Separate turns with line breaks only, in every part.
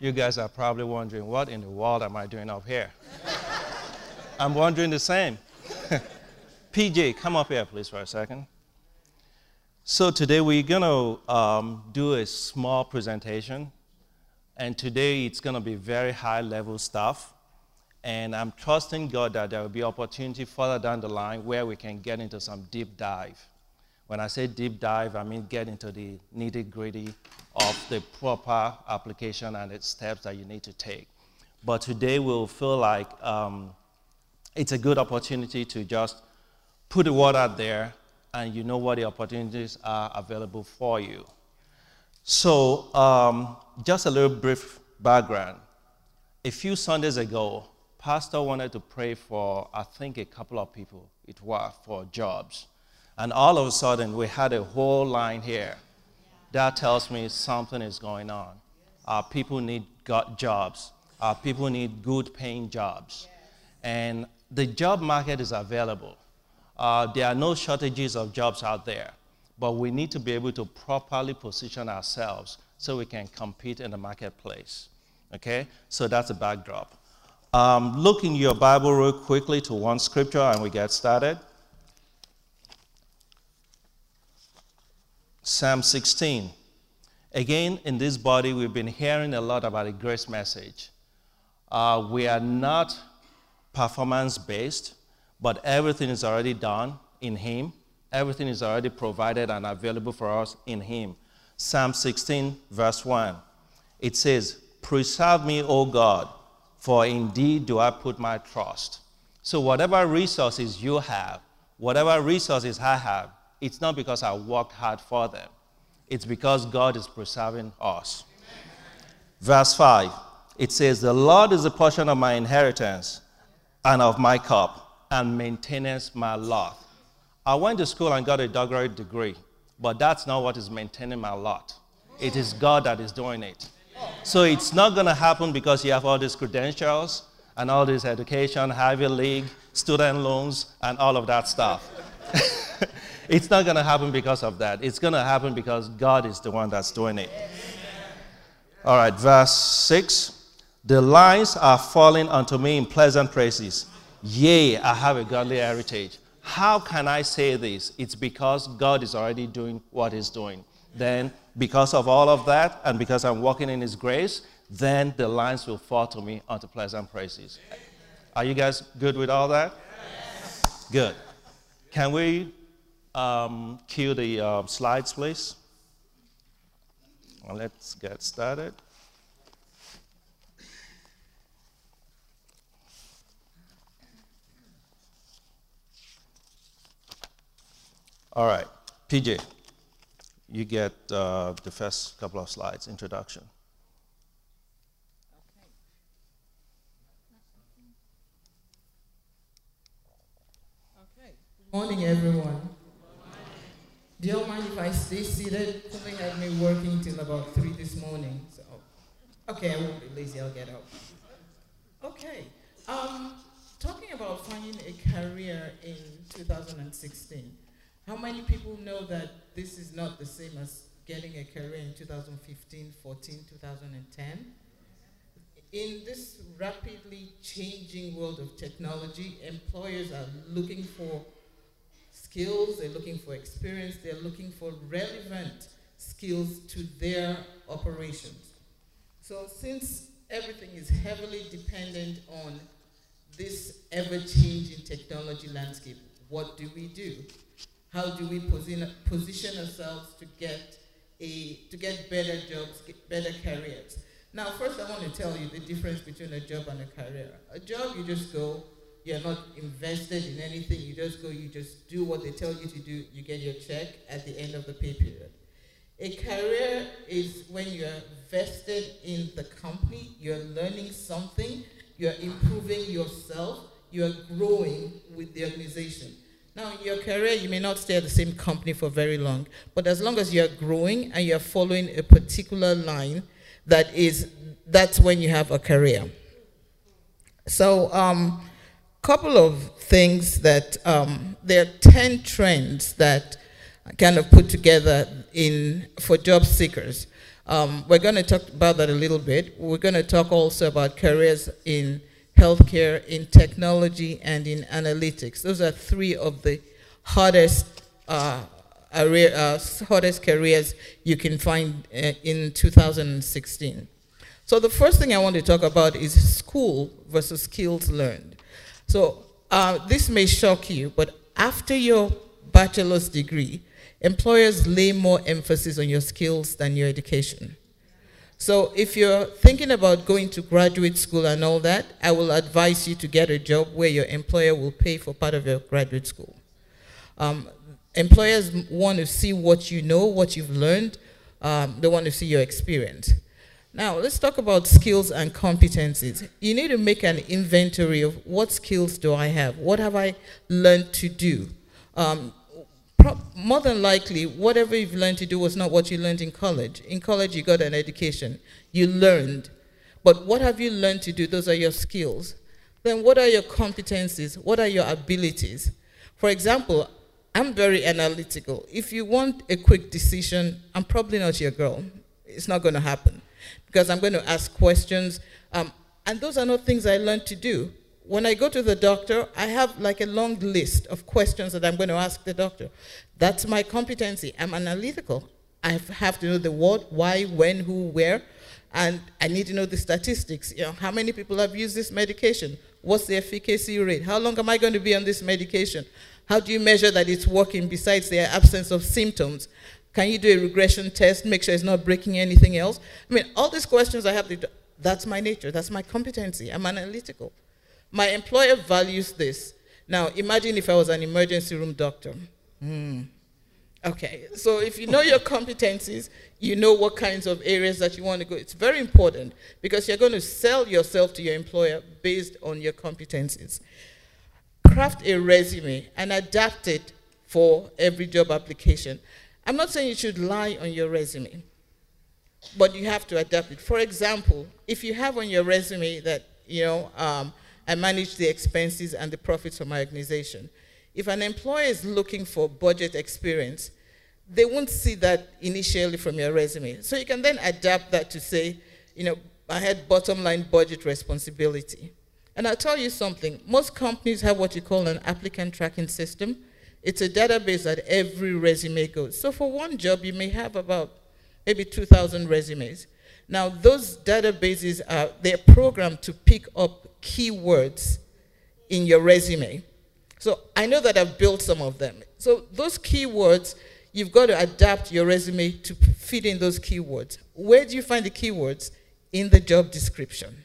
You guys are probably wondering, what in the world am I doing up here? I'm wondering the same. PJ, come up here, please, for a second. So, today we're going to um, do a small presentation. And today it's going to be very high level stuff. And I'm trusting God that there will be opportunity further down the line where we can get into some deep dive. When I say deep dive, I mean get into the nitty gritty of the proper application and its steps that you need to take. But today we'll feel like um, it's a good opportunity to just put the word out there and you know what the opportunities are available for you. So, um, just a little brief background. A few Sundays ago, Pastor wanted to pray for, I think, a couple of people, it was for jobs. And all of a sudden, we had a whole line here that tells me something is going on. Our people need jobs. Our people need good paying jobs. And the job market is available. Uh, there are no shortages of jobs out there, but we need to be able to properly position ourselves so we can compete in the marketplace. Okay? So that's a backdrop. Um, look in your Bible real quickly to one scripture and we get started. Psalm 16. Again, in this body, we've been hearing a lot about a grace message. Uh, we are not performance based, but everything is already done in Him. Everything is already provided and available for us in Him. Psalm 16, verse 1. It says, Preserve me, O God, for indeed do I put my trust. So, whatever resources you have, whatever resources I have, it's not because I worked hard for them, it's because God is preserving us. Verse 5 it says, The Lord is a portion of my inheritance and of my cup, and maintains my lot. I went to school and got a doctorate degree, but that's not what is maintaining my lot. It is God that is doing it. So it's not going to happen because you have all these credentials and all this education, Ivy League, student loans, and all of that stuff. It's not going to happen because of that. It's going to happen because God is the one that's doing it. All right, verse 6. The lines are falling unto me in pleasant praises. Yea, I have a godly heritage. How can I say this? It's because God is already doing what He's doing. Then, because of all of that, and because I'm walking in His grace, then the lines will fall to me unto pleasant praises. Are you guys good with all that? Yes. Good. Can we um, cue the uh, slides, please. Well, let's get started. All right, PJ, you get uh, the first couple of slides, introduction.
Okay. Good morning, everyone. Do you mind if I stay seated? Something had me working till about 3 this morning. So, okay, I won't be lazy, I'll get up. Okay, um, talking about finding a career in 2016. How many people know that this is not the same as getting a career in 2015, 14, 2010? In this rapidly changing world of technology, employers are looking for skills, they're looking for experience, they're looking for relevant skills to their operations. So since everything is heavily dependent on this ever-changing technology landscape, what do we do? How do we position, position ourselves to get a to get better jobs, get better careers? Now, first I want to tell you the difference between a job and a career. A job, you just go, you're not invested in anything. You just go, you just do what they tell you to do. You get your check at the end of the pay period. A career is when you're vested in the company, you're learning something, you're improving yourself, you're growing with the organization. Now, in your career, you may not stay at the same company for very long, but as long as you're growing and you're following a particular line, that is, that's when you have a career. So, um, couple of things that um, there are 10 trends that I kind of put together in for job seekers. Um, we're going to talk about that a little bit. We're going to talk also about careers in healthcare, in technology, and in analytics. Those are three of the hardest, uh, area, uh, careers you can find uh, in 2016. So the first thing I want to talk about is school versus skills learned. So uh, this may shock you, but after your bachelor's degree, employers lay more emphasis on your skills than your education. So if you're thinking about going to graduate school and all that, I will advise you to get a job where your employer will pay for part of your graduate school. Um, employers want to see what you know, what you've learned. Um, they want to see your experience. Now, let's talk about skills and competencies. You need to make an inventory of what skills do I have? What have I learned to do? Um, more than likely, whatever you've learned to do was not what you learned in college. In college, you got an education. You learned. But what have you learned to do? Those are your skills. Then what are your competencies? What are your abilities? For example, I'm very analytical. If you want a quick decision, I'm probably not your girl. It's not going to happen because I'm going to ask questions. Um, and those are not things I learned to do. When I go to the doctor, I have like a long list of questions that I'm going to ask the doctor. That's my competency. I'm analytical. I have to know the what, why, when, who, where, and I need to know the statistics. You know, how many people have used this medication? What's the efficacy rate? How long am I going to be on this medication? How do you measure that it's working besides the absence of symptoms? Can you do a regression test, make sure it's not breaking anything else? I mean, all these questions I have to do, that's my nature, that's my competency. I'm analytical. My employer values this. Now, imagine if I was an emergency room doctor. Hmm. Okay, so if you know your competencies, you know what kinds of areas that you want to go. It's very important because you're going to sell yourself to your employer based on your competencies. Craft a resume and adapt it for every job application. I'm not saying you should lie on your resume, but you have to adapt it. For example, if you have on your resume that, you know, um, I manage the expenses and the profits of my organization, if an employer is looking for budget experience, they won't see that initially from your resume. So you can then adapt that to say, you know, I had bottom line budget responsibility. And I'll tell you something, most companies have what you call an applicant tracking system. It's a database that every resume goes. So for one job, you may have about maybe 2,000 resumes. Now, those databases are they're programmed to pick up keywords in your resume. So I know that I've built some of them. So those keywords, you've got to adapt your resume to fit in those keywords. Where do you find the keywords? In the job description.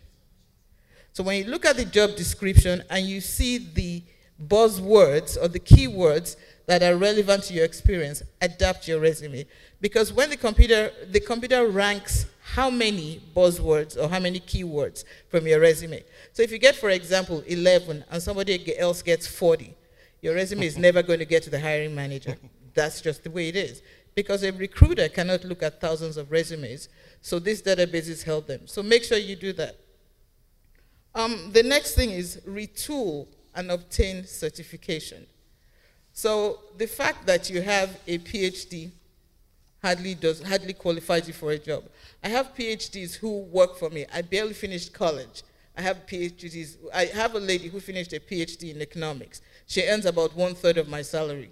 So when you look at the job description and you see the buzzwords or the keywords that are relevant to your experience, adapt your resume. Because when the computer, the computer ranks how many buzzwords or how many keywords from your resume. So if you get, for example, 11 and somebody else gets 40, your resume is never going to get to the hiring manager. That's just the way it is. Because a recruiter cannot look at thousands of resumes. So these databases help them. So make sure you do that. Um, the next thing is retool and obtain certification. So the fact that you have a PhD hardly does hardly qualifies you for a job. I have PhDs who work for me. I barely finished college. I have PhDs. I have a lady who finished a PhD in economics. She earns about one third of my salary.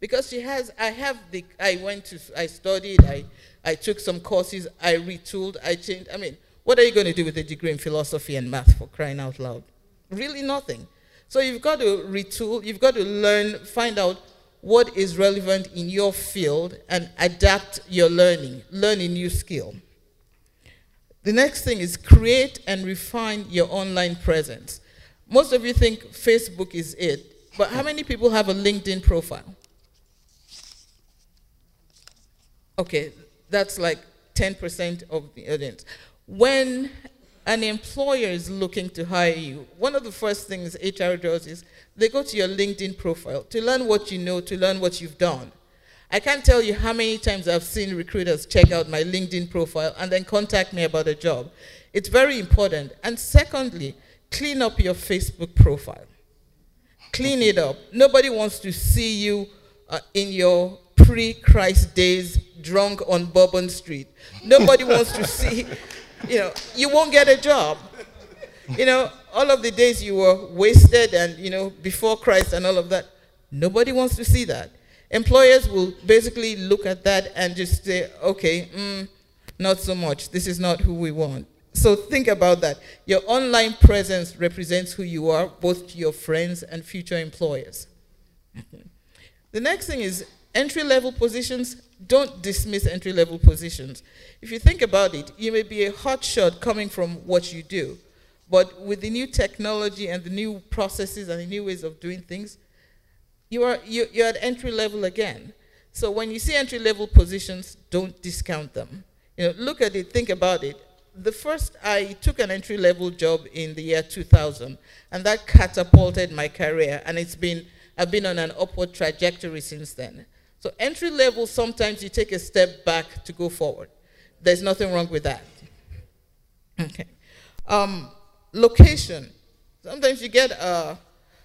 Because she has, I have the, I went to, I studied, I, I took some courses, I retooled, I changed. I mean, what are you going to do with a degree in philosophy and math for crying out loud? Really nothing. So you've got to retool, you've got to learn, find out what is relevant in your field and adapt your learning, learn a new skill. The next thing is create and refine your online presence. Most of you think Facebook is it, but how many people have a LinkedIn profile? Okay, that's like 10% of the audience. When an employer is looking to hire you, one of the first things HR does is they go to your LinkedIn profile to learn what you know, to learn what you've done. I can't tell you how many times I've seen recruiters check out my LinkedIn profile and then contact me about a job. It's very important. And secondly, clean up your Facebook profile. Clean it up. Nobody wants to see you uh, in your pre Christ days drunk on Bourbon Street. Nobody wants to see, you know, you won't get a job. You know, all of the days you were wasted and, you know, before Christ and all of that, nobody wants to see that. Employers will basically look at that and just say, okay, mm, not so much. This is not who we want. So think about that. Your online presence represents who you are, both to your friends and future employers. the next thing is entry level positions. Don't dismiss entry level positions. If you think about it, you may be a hotshot coming from what you do, but with the new technology and the new processes and the new ways of doing things, you are, you, you're at entry level again. So when you see entry level positions, don't discount them. You know, look at it, think about it. The first, I took an entry level job in the year 2000, and that catapulted my career, and it's been, I've been on an upward trajectory since then. So entry level, sometimes you take a step back to go forward. There's nothing wrong with that. Okay. Um, location. Sometimes you get a,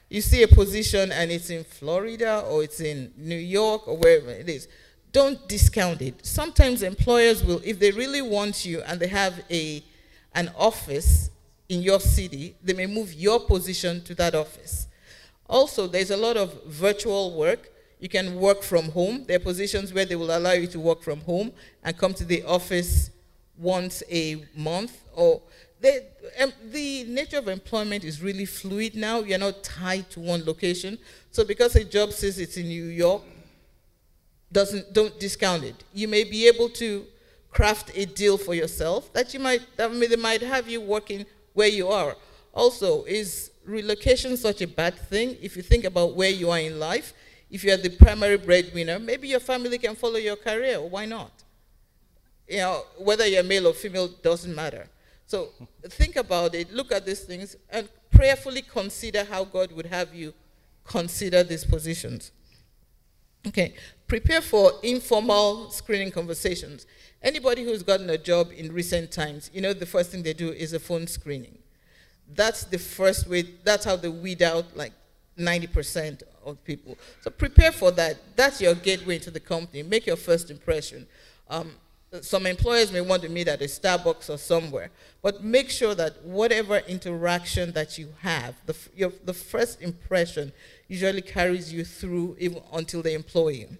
you see a position and it's in Florida or it's in New York or wherever it is don't discount it. Sometimes employers will, if they really want you and they have a, an office in your city, they may move your position to that office. Also, there's a lot of virtual work. You can work from home. There are positions where they will allow you to work from home and come to the office once a month. Or they, um, the nature of employment is really fluid now. You're not tied to one location. So because a job says it's in New York, doesn't don't discount it. You may be able to craft a deal for yourself that you might that may, they might have you working where you are. Also, is relocation such a bad thing? If you think about where you are in life, if you are the primary breadwinner, maybe your family can follow your career. Why not? You know, whether you're male or female doesn't matter. So think about it, look at these things, and prayerfully consider how God would have you consider these positions. Okay, prepare for informal screening conversations. Anybody who's gotten a job in recent times, you know the first thing they do is a phone screening. That's the first way, that's how they weed out like 90% of people. So prepare for that. That's your gateway into the company. Make your first impression. Um, some employers may want to meet at a Starbucks or somewhere, but make sure that whatever interaction that you have, the, your, the first impression usually carries you through even until they employ you.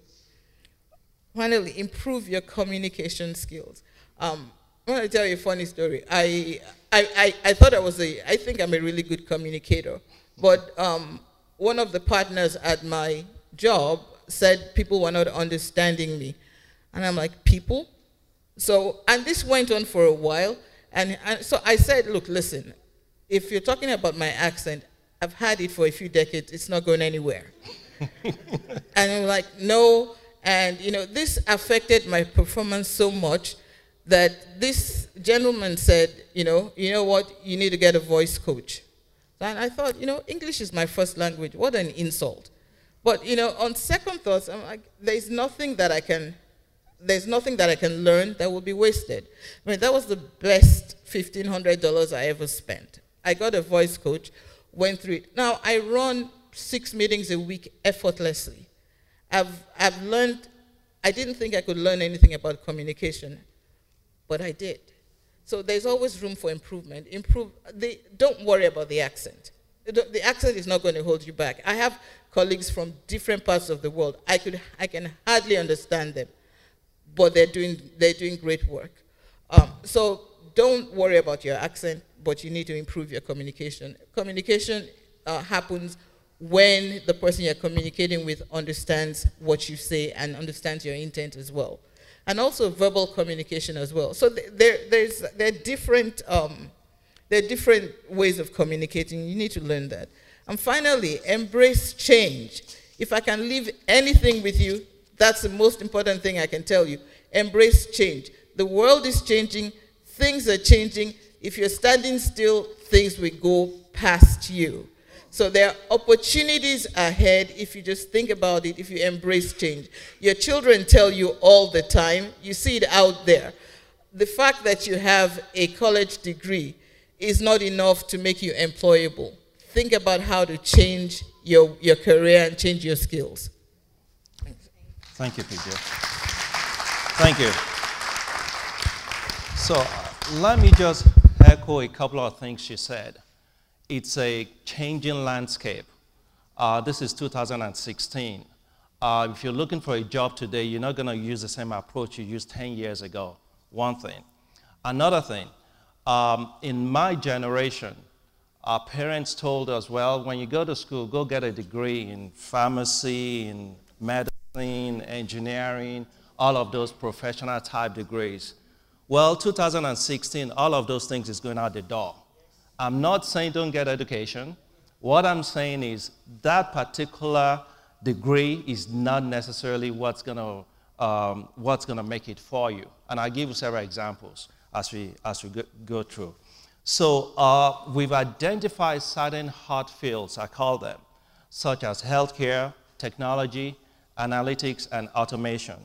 Finally, improve your communication skills. Um, I want to tell you a funny story. I, I, I, I, thought I was a, I think I'm a really good communicator, but um, one of the partners at my job said people were not understanding me. And I'm like, people? So, and this went on for a while. And, and so I said, look, listen, if you're talking about my accent, I've had it for a few decades, it's not going anywhere. and I'm like, no. And, you know, this affected my performance so much that this gentleman said, you know, you know what, you need to get a voice coach. And I thought, you know, English is my first language. What an insult. But, you know, on second thoughts, I'm like, there's nothing that I can there's nothing that I can learn that will be wasted. I mean, that was the best $1,500 I ever spent. I got a voice coach, went through it. Now, I run six meetings a week effortlessly. I've, I've learned, I didn't think I could learn anything about communication, but I did. So there's always room for improvement. Improve, don't worry about the accent. The accent is not going to hold you back. I have colleagues from different parts of the world. I, could, I can hardly understand them but they're doing, they're doing great work. Um, so don't worry about your accent, but you need to improve your communication. Communication uh, happens when the person you're communicating with understands what you say and understands your intent as well. And also verbal communication as well. So there, there's, there, are different, um, there are different ways of communicating. You need to learn that. And finally, embrace change. If I can leave anything with you, that's the most important thing I can tell you. Embrace change. The world is changing, things are changing. If you're standing still, things will go past you. So there are opportunities ahead if you just think about it, if you embrace change. Your children tell you all the time, you see it out there. The fact that you have a college degree is not enough to make you employable. Think about how to change your, your career and change your skills.
Thank you, PJ. Thank you. So uh, let me just echo a couple of things she said. It's a changing landscape. Uh, this is 2016. Uh, if you're looking for a job today, you're not going to use the same approach you used 10 years ago. One thing. Another thing, um, in my generation, our parents told us, well, when you go to school, go get a degree in pharmacy, in medicine, engineering, all of those professional type degrees. Well, 2016, all of those things is going out the door. I'm not saying don't get education. What I'm saying is that particular degree is not necessarily what's going to um, what's going to make it for you. And I'll give you several examples as we, as we go, go through. So uh, we've identified certain hot fields, I call them, such as healthcare, technology, analytics, and automation.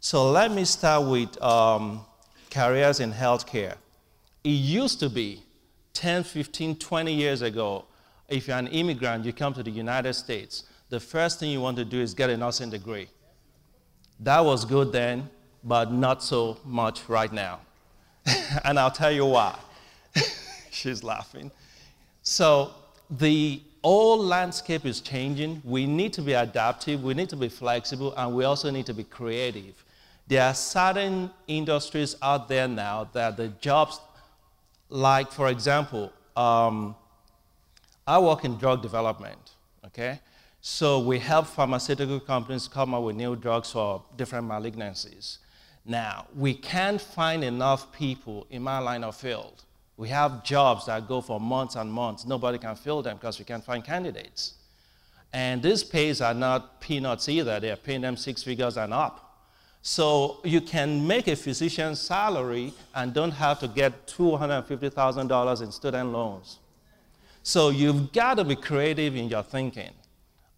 So let me start with um, careers in healthcare. It used to be 10, 15, 20 years ago, if you're an immigrant, you come to the United States, the first thing you want to do is get a nursing degree. That was good then, but not so much right now. and I'll tell you why. She's laughing. So, the whole landscape is changing. We need to be adaptive, we need to be flexible, and we also need to be creative. There are certain industries out there now that the jobs, like, for example, um, I work in drug development, okay? So we help pharmaceutical companies come up with new drugs for different malignancies. Now, we can't find enough people in my line of field. We have jobs that go for months and months. Nobody can fill them because we can't find candidates. And these pays are not peanuts either. They're paying them six figures and up. So you can make a physician's salary and don't have to get $250,000 in student loans. So you've got to be creative in your thinking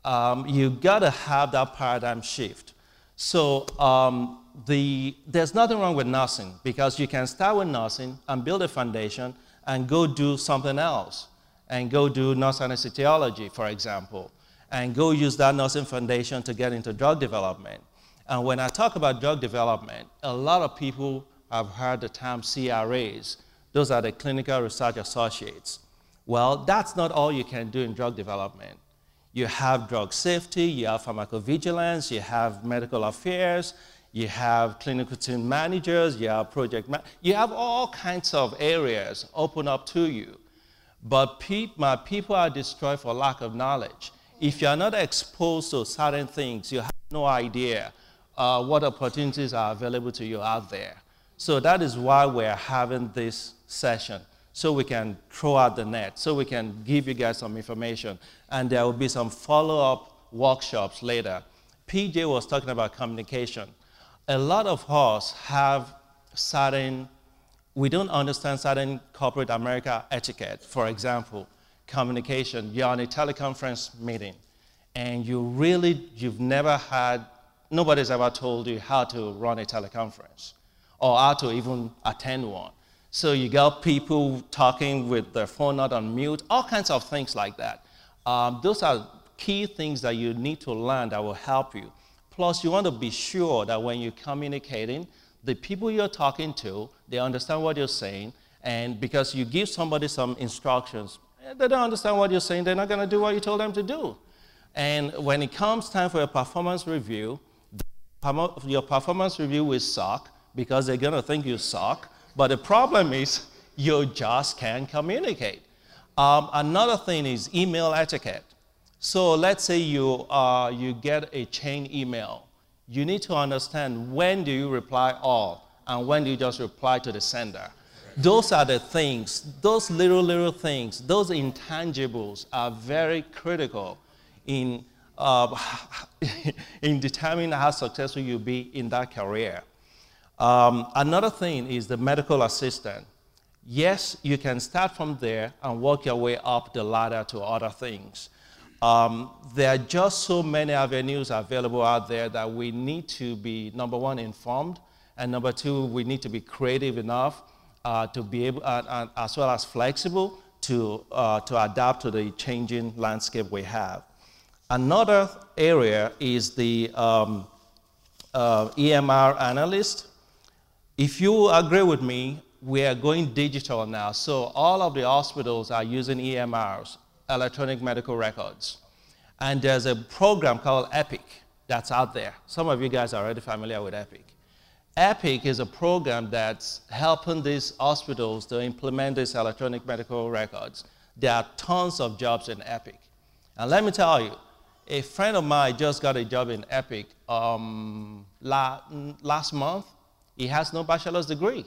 um, you got to have that paradigm shift. So um, the, there's nothing wrong with nursing because you can start with nursing and build a foundation and go do something else and go do nurse anesthesiology, for example, and go use that nursing foundation to get into drug development. And when I talk about drug development, a lot of people have heard the term CRAs. Those are the clinical research associates. Well, that's not all you can do in drug development. You have drug safety, you have pharmacovigilance, you have medical affairs, you have clinical team managers, you have project ma- you have all kinds of areas open up to you. But pe- my people are destroyed for lack of knowledge. If you're not exposed to certain things, you have no idea uh, what opportunities are available to you out there. So that is why we're having this session so we can throw out the net, so we can give you guys some information. And there will be some follow up workshops later. PJ was talking about communication. A lot of us have certain, we don't understand certain corporate America etiquette. For example, communication. You're on a teleconference meeting, and you really, you've never had, nobody's ever told you how to run a teleconference or how to even attend one. So you got people talking with their phone not on mute, all kinds of things like that. Um, those are key things that you need to learn that will help you. Plus, you want to be sure that when you're communicating, the people you're talking to, they understand what you're saying, and because you give somebody some instructions, eh, they don't understand what you're saying, they're not going to do what you told them to do. And when it comes time for a performance review, your performance review will suck because they're going to think you suck but the problem is you just can't communicate. Um, another thing is email etiquette. So let's say you, uh, you get a chain email. You need to understand when do you reply all and when do you just reply to the sender. Those are the things, those little, little things, those intangibles are very critical in, uh, in determining how successful you'll be in that career. Um, another thing is the medical assistant. Yes, you can start from there and work your way up the ladder to other things. Um, there are just so many avenues available out there that we need to be, number one, informed, and number two, we need to be creative enough uh, to be able, uh, uh, as well as flexible to, uh, to adapt to the changing landscape we have. Another area is the um, uh, EMR analyst if you agree with me, we are going digital now. So all of the hospitals are using EMRs, electronic medical records. And there's a program called EPIC that's out there. Some of you guys are already familiar with EPIC. EPIC is a program that's helping these hospitals to implement these electronic medical records. There are tons of jobs in EPIC. And let me tell you, a friend of mine just got a job in EPIC um, la last month. He has no bachelor's degree.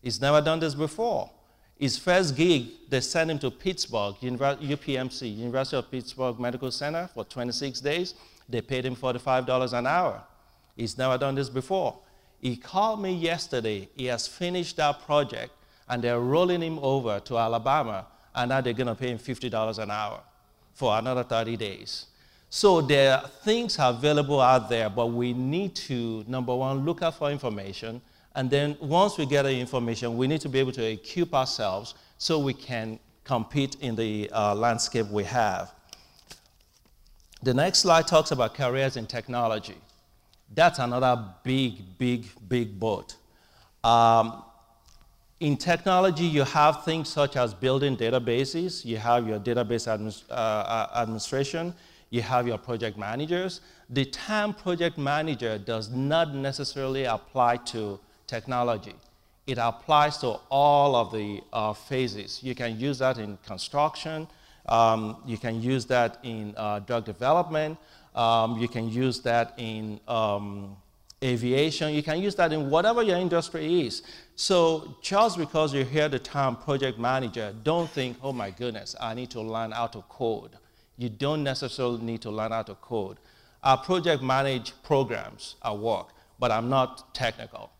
He's never done this before. His first gig, they sent him to Pittsburgh, UPMC, University of Pittsburgh Medical Center, for 26 days. They paid him $45 an hour. He's never done this before. He called me yesterday. He has finished that project, and they're rolling him over to Alabama, and now they're going to pay him $50 an hour for another 30 days. So there are things available out there, but we need to, number one, look out for information. And then once we get the information, we need to be able to equip ourselves so we can compete in the uh, landscape we have. The next slide talks about careers in technology. That's another big, big, big boat. Um, in technology, you have things such as building databases. You have your database administ uh, uh administration you have your project managers. The term project manager does not necessarily apply to technology. It applies to all of the uh, phases. You can use that in construction. Um, you can use that in uh, drug development. Um, you can use that in um, aviation. You can use that in whatever your industry is. So just because you hear the term project manager, don't think, oh my goodness, I need to learn how to code you don't necessarily need to learn how to code. I project manage programs at work, but I'm not technical.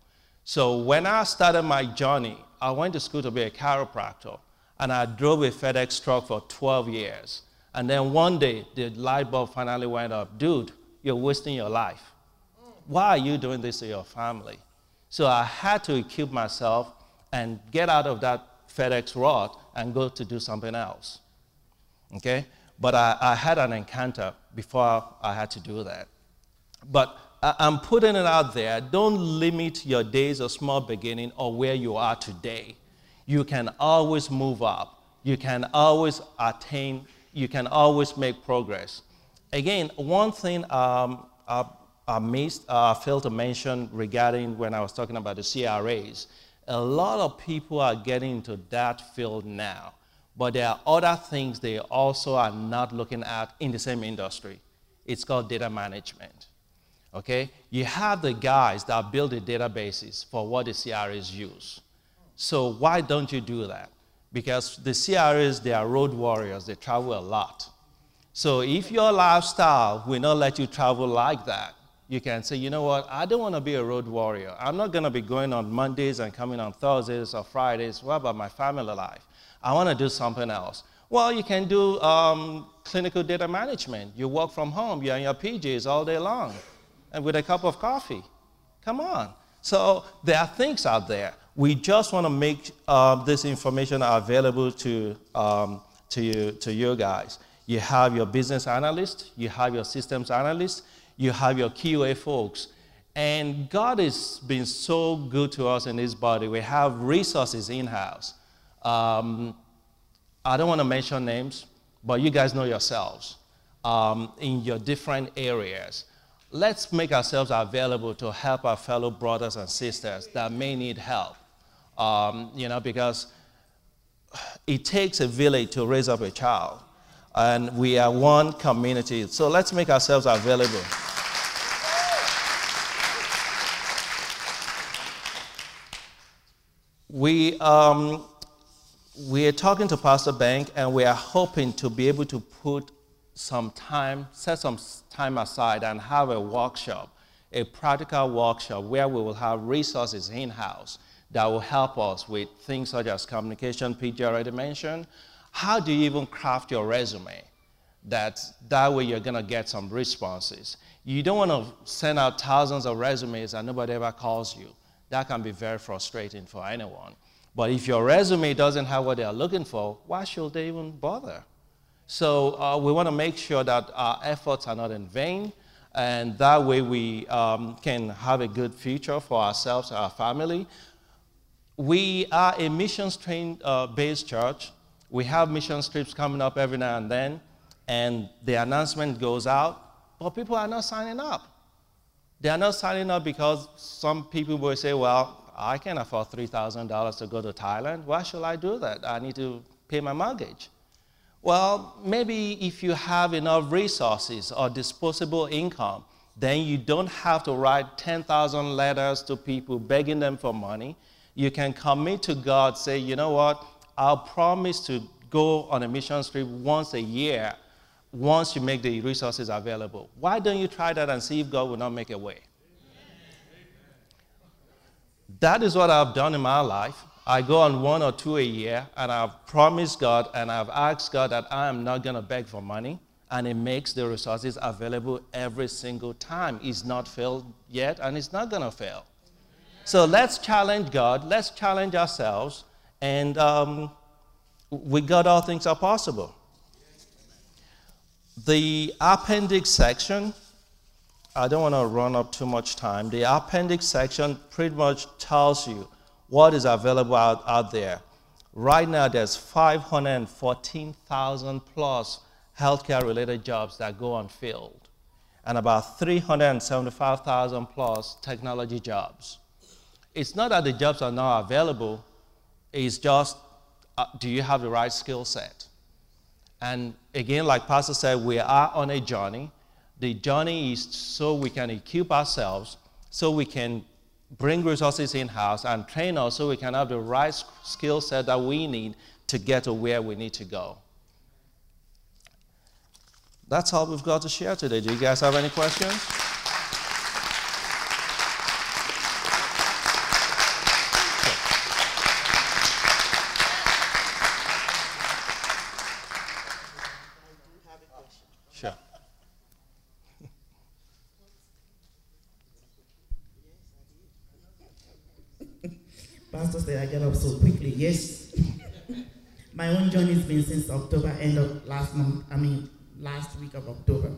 So when I started my journey, I went to school to be a chiropractor, and I drove a FedEx truck for 12 years. And then one day, the light bulb finally went up. Dude, you're wasting your life. Why are you doing this to your family? So I had to equip myself and get out of that FedEx rut and go to do something else. Okay? But I, I had an encounter before I had to do that. But I, I'm putting it out there. Don't limit your days of small beginning or where you are today. You can always move up. You can always attain. You can always make progress. Again, one thing um, I, I missed, uh, I failed to mention regarding when I was talking about the CRAs, a lot of people are getting into that field now. But there are other things they also are not looking at in the same industry. It's called data management. Okay? You have the guys that build the databases for what the CRAs use. So why don't you do that? Because the CRAs, they are road warriors, they travel a lot. So if your lifestyle will not let you travel like that, you can say, you know what, I don't want to be a road warrior. I'm not going to be going on Mondays and coming on Thursdays or Fridays. What about my family life? I want to do something else. Well, you can do um, clinical data management. You work from home, you're in your PJs all day long, and with a cup of coffee. Come on. So there are things out there. We just want to make uh, this information available to, um, to, you, to you guys. You have your business analyst, you have your systems analyst, you have your QA folks. And God has been so good to us in this body. We have resources in house. Um, I don't want to mention names, but you guys know yourselves um, in your different areas. Let's make ourselves available to help our fellow brothers and sisters that may need help. Um, you know, because it takes a village to raise up a child, and we are one community. So let's make ourselves available. We, um, we are talking to Pastor Bank, and we are hoping to be able to put some time, set some time aside, and have a workshop, a practical workshop where we will have resources in house that will help us with things such as communication, PJ already mentioned. How do you even craft your resume? That, that way you're going to get some responses. You don't want to send out thousands of resumes and nobody ever calls you. That can be very frustrating for anyone. But if your resume doesn't have what they're looking for, why should they even bother? So uh, we want to make sure that our efforts are not in vain and that way we um, can have a good future for ourselves and our family. We are a missions trained uh, based church. We have mission trips coming up every now and then, and the announcement goes out, but people are not signing up. They are not signing up because some people will say, Well, I can afford $3,000 to go to Thailand. Why should I do that? I need to pay my mortgage. Well, maybe if you have enough resources or disposable income, then you don't have to write 10,000 letters to people begging them for money. You can commit to God, say, you know what, I'll promise to go on a mission trip once a year once you make the resources available. Why don't you try that and see if God will not make a way? That is what I've done in my life. I go on one or two a year, and I've promised God and I've asked God that I am not going to beg for money, and it makes the resources available every single time. It's not failed yet, and it's not going to fail. So let's challenge God, let's challenge ourselves, and um, with God, all things are possible. The appendix section, I don't want to run up too much time. The appendix section pretty much tells you what is available out, out there. Right now, there's 514,000 plus healthcare related jobs that go unfilled, and about 375,000 plus technology jobs. It's not that the jobs are not available, it's just uh, do you have the right skill set? And again, like Pastor said, we are on a journey. The journey is so we can equip ourselves, so we can bring resources in house and train us so we can have the right skill set that we need to get to where we need to go. That's all we've got to share today. Do you guys have any questions?
yes. My own journey has been since October, end of last month, I mean, last week of October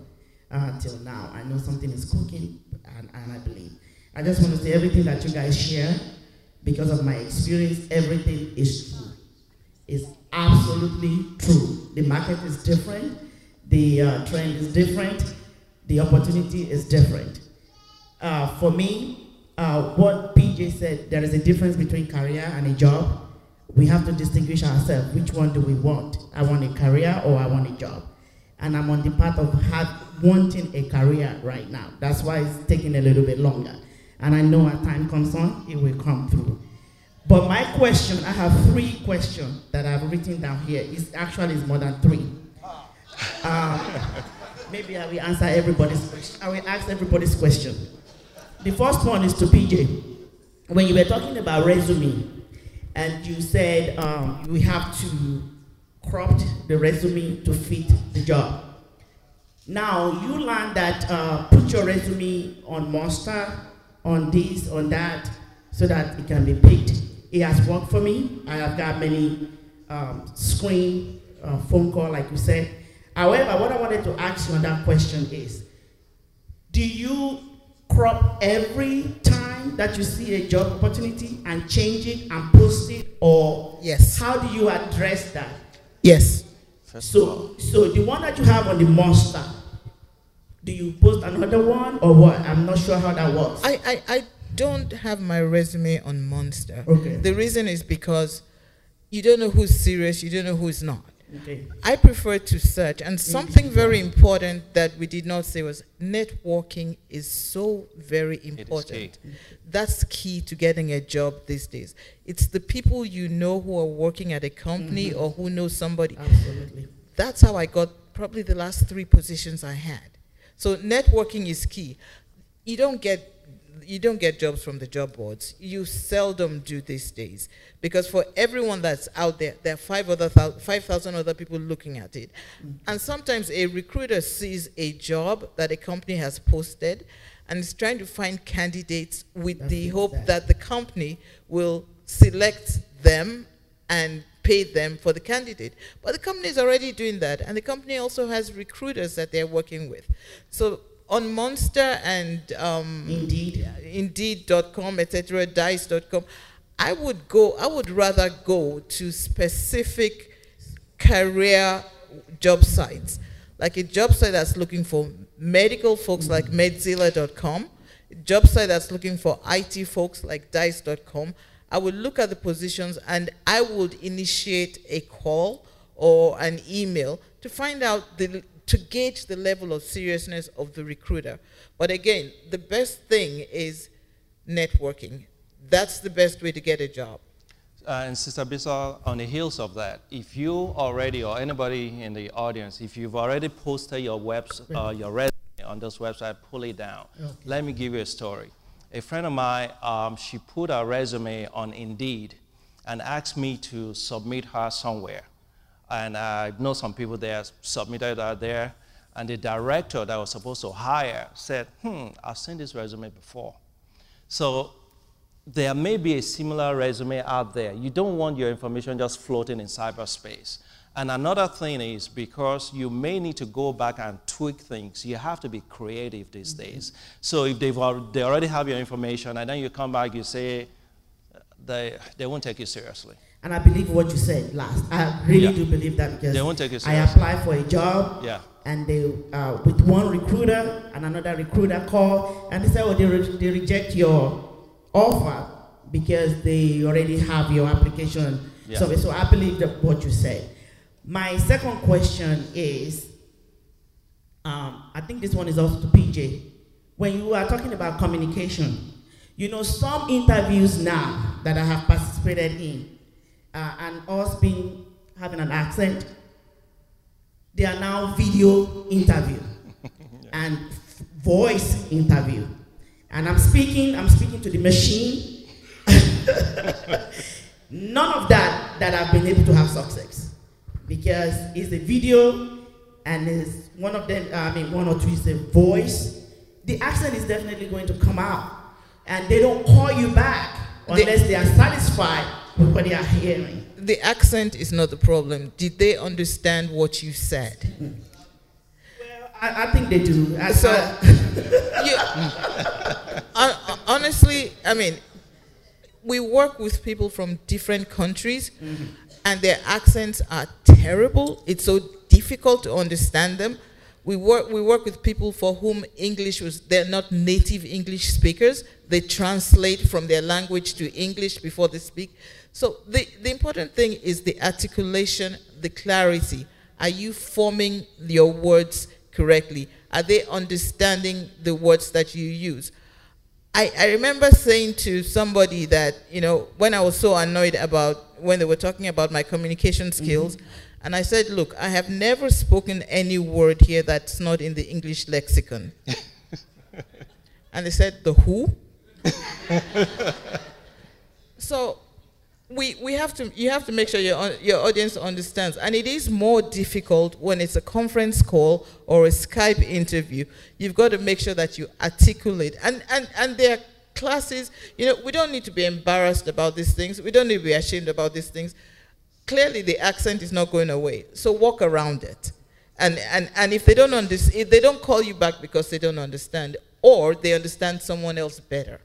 uh, till now. I know something is cooking, and, and I believe. I just want to say everything that you guys share, because of my experience, everything is true. It's absolutely true. The market is different, the uh, trend is different, the opportunity is different. Uh, for me, uh, what PJ said, there is a difference between career and a job we have to distinguish ourselves. Which one do we want? I want a career or I want a job. And I'm on the path of have, wanting a career right now. That's why it's taking a little bit longer. And I know as time comes on, it will come through. But my question, I have three questions that I've written down here. It's actually it's more than three. Um, maybe I will answer everybody's question. I will ask everybody's question. The first one is to PJ. When you were talking about resume, and you said um, we have to crop the resume to fit the job. Now you learn that uh, put your resume on Monster, on this, on that, so that it can be picked. It has worked for me. I have got many um, screen uh, phone call, like you said. However, what I wanted to ask you on that question is, do you crop every time that you see a job opportunity and change it and post it or
yes.
how do you address that?
Yes.
So so the one that you have on the monster do you post another one or what? I'm not sure how that works.
I i, I don't have my resume on monster.
Okay.
The reason is because you don't know who's serious you don't know who's not
Okay.
I prefer to search. And something very important that we did not say was networking is so very important.
Key.
That's key to getting a job these days. It's the people you know who are working at a company mm-hmm. or who know somebody.
Absolutely.
That's how I got probably the last three positions I had. So networking is key. You don't get you don't get jobs from the job boards. You seldom do these days because for everyone that's out there, there are five other five thousand other people looking at it, mm-hmm. and sometimes a recruiter sees a job that a company has posted, and is trying to find candidates with that's the hope that. that the company will select them and pay them for the candidate. But the company is already doing that, and the company also has recruiters that they're working with. So on Monster and um,
Indeed.
Indeed.com, etc., Dice.com, I would go. I would rather go to specific career job sites, like a job site that's looking for medical folks like Medzilla.com, job site that's looking for IT folks like Dice.com. I would look at the positions and I would initiate a call or an email to find out the to gauge the level of seriousness of the recruiter. But again, the best thing is networking. That's the best way to get a job.
Uh, and Sister Bissell, on the heels of that, if you already, or anybody in the audience, if you've already posted your webs, uh, your resume on this website, pull it down. Okay. Let me give you a story. A friend of mine, um, she put her resume on Indeed and asked me to submit her somewhere. And I know some people there submitted her there. And the director that was supposed to hire said, hmm, I've seen this resume before. So there may be a similar resume out there. You don't want your information just floating in cyberspace. And another thing is because you may need to go back and tweak things, you have to be creative these mm-hmm. days. So if they've they already have your information and then you come back, you say, they, they won't take you seriously.
And I believe what you said last. I really yeah. do believe that because
they won't take.
I applied for a job.
Yeah.
And they, uh, with one recruiter and another recruiter call, and they said, "Oh, they, re they reject your offer because they already have your application. Yeah. So, so I believe that what you said. My second question is, um, I think this one is also to PJ. When you are talking about communication, you know, some interviews now that I have participated in, uh, and us being having an accent, they are now video interview yeah. and voice interview. And I'm speaking, I'm speaking to the machine. None of that that I've been able to have success. Because it's a video and it's one of them, I mean, one or two is a voice. The accent is definitely going to come out. And they don't call you back unless the, they are satisfied what they are hearing.
The accent is not the problem. Did they understand what you said? Mm.
I, I think they do. I,
so, you, honestly, I mean, we work with people from different countries, mm -hmm. and their accents are terrible. It's so difficult to understand them. We work, we work with people for whom English was, they're not native English speakers. They translate from their language to English before they speak. So the, the important thing is the articulation, the clarity. Are you forming your words correctly? Are they understanding the words that you use? I, I remember saying to somebody that, you know, when I was so annoyed about when they were talking about my communication mm-hmm. skills, mm -hmm. and I said, look, I have never spoken any word here that's not in the English lexicon. and they said, the who? so we, we have to, you have to make sure your, your audience understands. And it is more difficult when it's a conference call or a Skype interview. You've got to make sure that you articulate. And, and, and there are classes, you know, we don't need to be embarrassed about these things. We don't need to be ashamed about these things. Clearly, the accent is not going away. So walk around it. And, and, and if they don't understand, if they don't call you back because they don't understand, or they understand someone else better,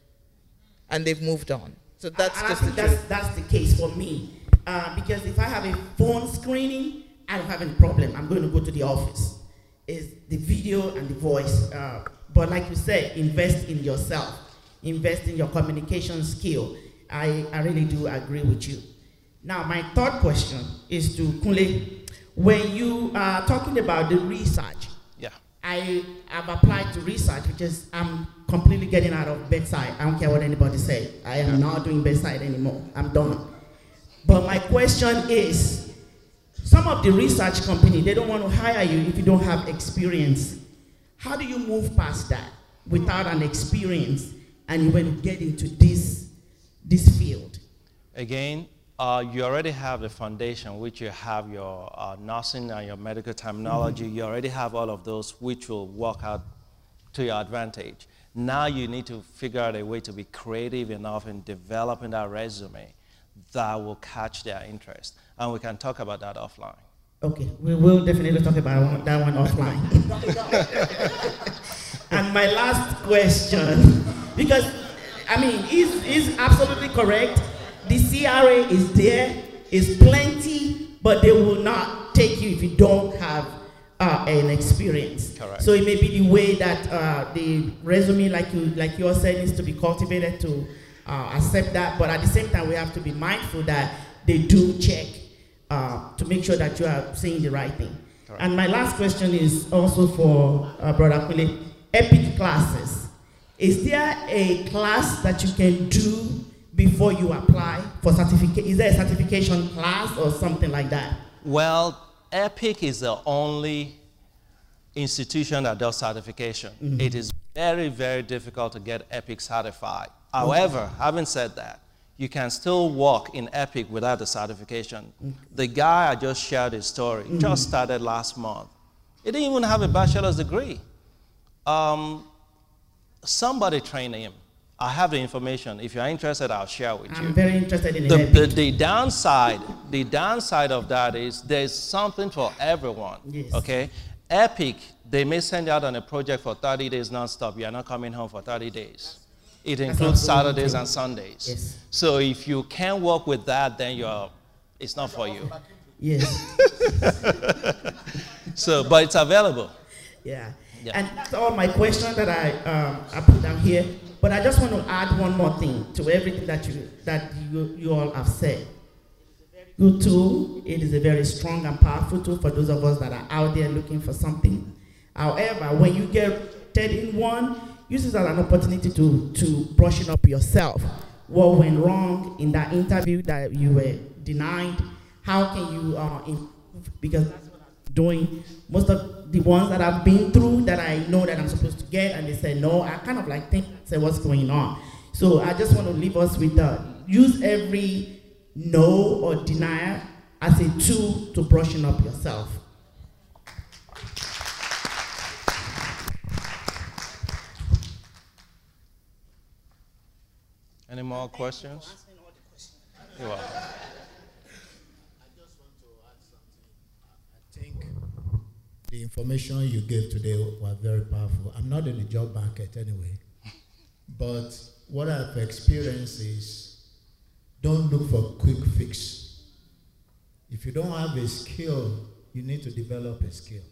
and they've moved on. So that's
I,
just
I the that's, that's the case for me. Uh, because if I have a phone screening, I don't have any problem. I'm going to go to the office. It's the video and the voice. Uh, but like you said, invest in yourself. Invest in your communication skill. I, I really do agree with you. Now, my third question is to Kunle. When you are talking about the research. I have applied to research which is I'm completely getting out of bedside. I don't care what anybody say. I am not doing bedside anymore. I'm done. But my question is, some of the research company, they don't want to hire you if you don't have experience. How do you move past that without an experience and you get into this, this field?
Again, uh, you already have the foundation, which you have your uh, nursing and your medical terminology. Mm -hmm. You already have all of those, which will work out to your advantage. Now you need to figure out a way to be creative enough in developing that resume that will catch their interest. And we can talk about that offline.
Okay, we will definitely talk about that one offline. and my last question, because I mean, he's, he's absolutely correct. The CRA is there, is plenty, but they will not take you if you don't have uh, an experience.
Correct.
So it may be the way that uh, the resume, like you like you said, needs to be cultivated to uh, accept that. But at the same time, we have to be mindful that they do check uh, to make sure that you are saying the right thing.
Correct.
And my last question is also for uh, Brother Kunle. Epic classes. Is there a class that you can do before you apply for certificate? Is there a certification class or something like that?
Well, EPIC is the only institution that does certification.
Mm-hmm.
It is very, very difficult to get EPIC certified. However, having said that, you can still work in EPIC without the certification. The guy I just shared his story just started last month. He didn't even have a bachelor's degree. Um, somebody trained him. I have the information. If you're interested, I'll share with you
I'm very interested in
the, the, the downside the downside of that is there's something for everyone
Yes.
okay epic they may send you out on a project for 30 days non-stop you're not coming home for 30 days it includes saturdays and sundays
Yes.
so if you can't work with that then you're it's not for you
yes.
so but it's available
Yeah.
Yeah.
And all my questions that I um, I put down here. But I just want to add one more thing to everything that you that you, you all have said. It's a very good tool. It is a very strong and powerful tool for those of us that are out there looking for something. However, when you get 10 in one, use it as an opportunity to to brushing up yourself. What went wrong in that interview that you were denied? How can you uh, improve? Because that's what I'm doing. Most of the ones that I've been through that I know that I'm supposed to get, and they say no, I kind of like think, say what's going on. So I just want to leave us with uh, use every no or denial as a tool to brushing up yourself.
any more questions You're welcome.
I think the information you gave today was very powerful. I'm not in the job market anyway, but what I've experienced is don't look for quick fix. If you don't have a skill, you need to develop a skill.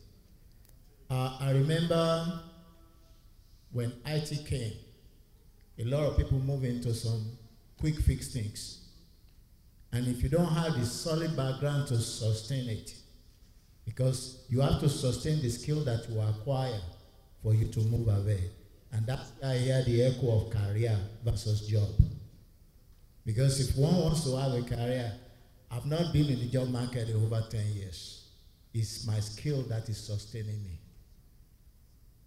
Uh, I remember when IT came, a lot of people move into some quick fix things. And if you don't have the solid background to sustain it, because you have to sustain the skill that you acquire for you to move away. And that's why I hear the echo of career versus job. Because if one wants to have a career, I've not been in the job market in over 10 years. It's my skill that is sustaining me.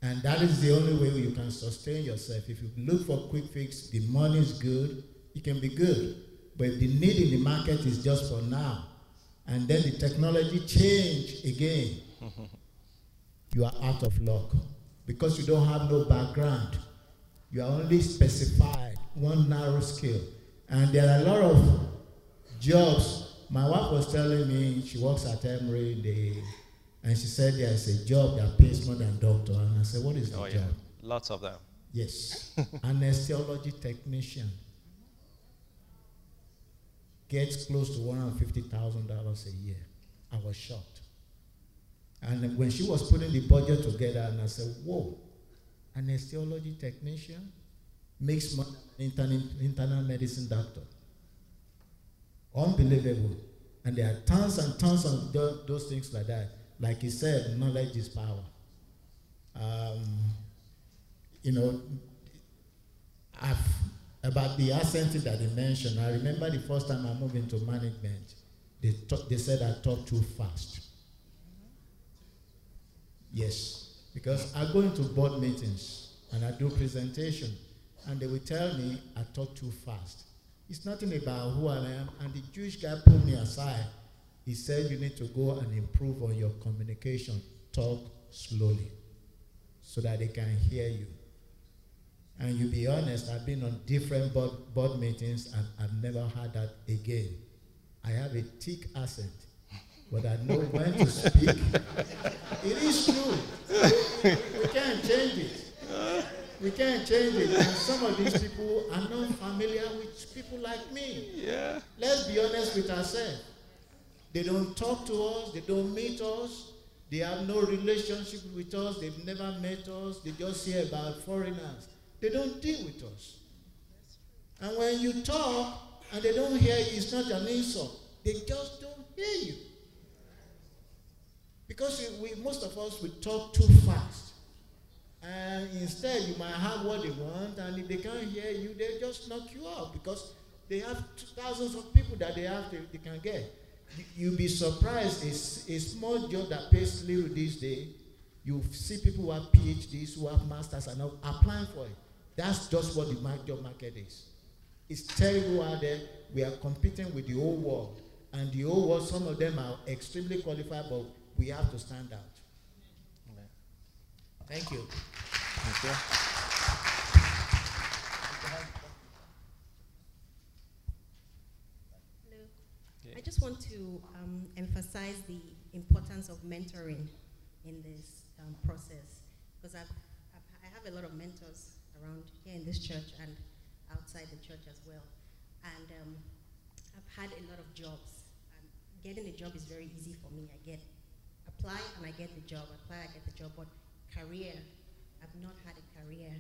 And that is the only way you can sustain yourself. If you look for quick fix, the money is good, it can be good. But the need in the market is just for now, and then the technology change again, you are out of luck because you don't have no background. You are only specified one narrow skill, and there are a lot of jobs. My wife was telling me she works at Emory and she said there is a job that pays more than doctor. And I said, what is the
oh yeah
job?
lots of them
Yes, anesthesiology technician gets close to one hundred fifty thousand dollars a year. I was shocked, and when she was putting the budget together, and I said, "Whoa, anesthesiology technician makes an internal, internal medicine doctor. Unbelievable." And there are tons and tons of tho- those things like that. Like he said, knowledge is power. Um, you know, I've, about the accent that he mentioned, I remember the first time I moved into management, they, they said I talk too fast. Yes, because I go into board meetings and I do presentation, and they will tell me I talk too fast. It's nothing about who I am, and the Jewish guy pulled me aside. He said you need to go and improve on your communication. Talk slowly so that they can hear you. And you be honest, I've been on different board, board meetings and I've never had that again. I have a thick accent, but I know when to speak. it is true. We can't change it. we can't change it. And some of these people are not familiar with people like me.
Yeah.
Let's be honest with ourselves. They don't talk to us, they don't meet us, they have no relationship with us, they've never met us, they just hear about foreigners. They don't deal with us. And when you talk and they don't hear you, it's not an insult. They just don't hear you. Because we, most of us, we talk too fast. And instead, you might have what they want, and if they can't hear you, they just knock you out because they have thousands of people that they have they, they can get. You'll be surprised. A, a small job that pays little these days, you see people who have PhDs, who have masters, and are applying for it. That's just what the job market is. It's terrible out there. We are competing with the whole world. And the whole world, some of them are extremely qualified, but we have to stand out. Amen. Thank you. Thank you.
Hello. I just want to um, emphasize the importance of mentoring in this um, process because I've, I've, I have a lot of mentors around here in this church and outside the church as well. And um, I've had a lot of jobs. And getting a job is very easy for me. I get apply and I get the job. Apply, I get the job. But career, I've not had a career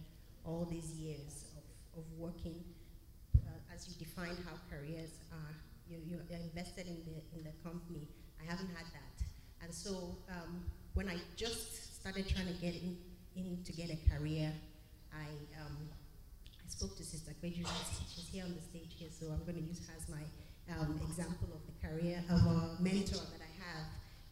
all these years of, of working. Uh, as you define how careers are, you, you're invested in the, in the company. I haven't had that. And so um, when I just started trying to get in, in to get a career, I, um, I spoke to Sister Peju. She's here on the stage here, so I'm going to use her as my um, example of the career of a mentor that I have.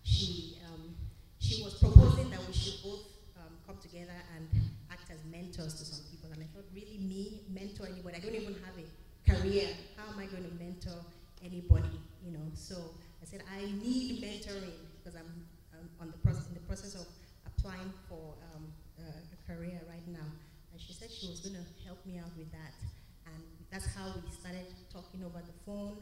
She, um, she was proposing that we should both um, come together and act as mentors to some people. And I thought, really, me mentor anybody? I don't even have a career. How am I going to mentor anybody? You know, so I said I need mentoring because I'm, I'm on the process, in the process of applying for um, a career right now. And she said she was going to help me out with that. And that's how we started talking over the phone.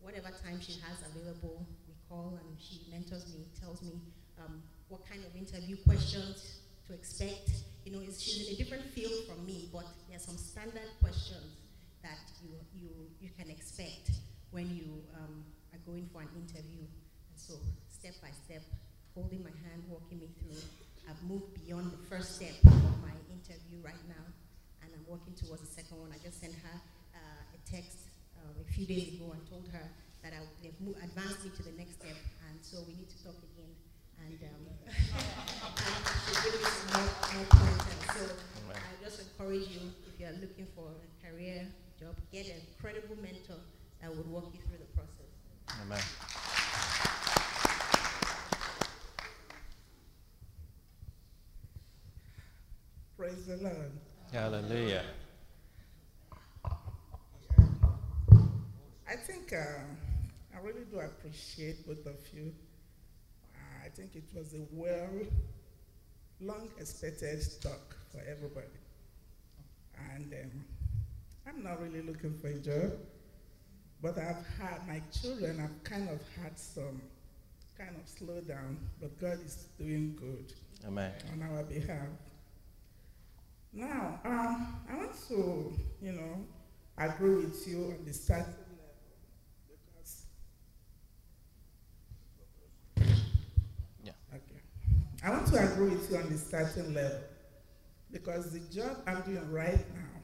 Whatever time she has available, call and she mentors me, tells me um, what kind of interview questions to expect. You know, she's in a different field from me, but there's some standard questions that you, you, you can expect when you um, are going for an interview. And so, step by step, holding my hand, walking me through, I've moved beyond the first step of my interview right now, and I'm working towards the second one. I just sent her uh, a text uh, a few days ago and told her that I, they've moved, advanced me to the next step, and so we need to talk again. And, um, and she'll give me some more, more pointers. So I just encourage you, if you're looking for a career job, get a credible mentor that would walk you through the process.
Amen.
Praise the Lord.
Hallelujah.
I think uh, I really do appreciate both of you. Uh, I think it was a well, long expected talk for everybody. And um, I'm not really looking for a job, but I've had my children, I've kind of had some kind of slowdown, but God is doing good
Amen.
on our behalf. Now, um, I want to, you know, agree with you on the starting level because.
Yeah.
Okay. I want to agree with you on the starting level because the job I'm doing right now,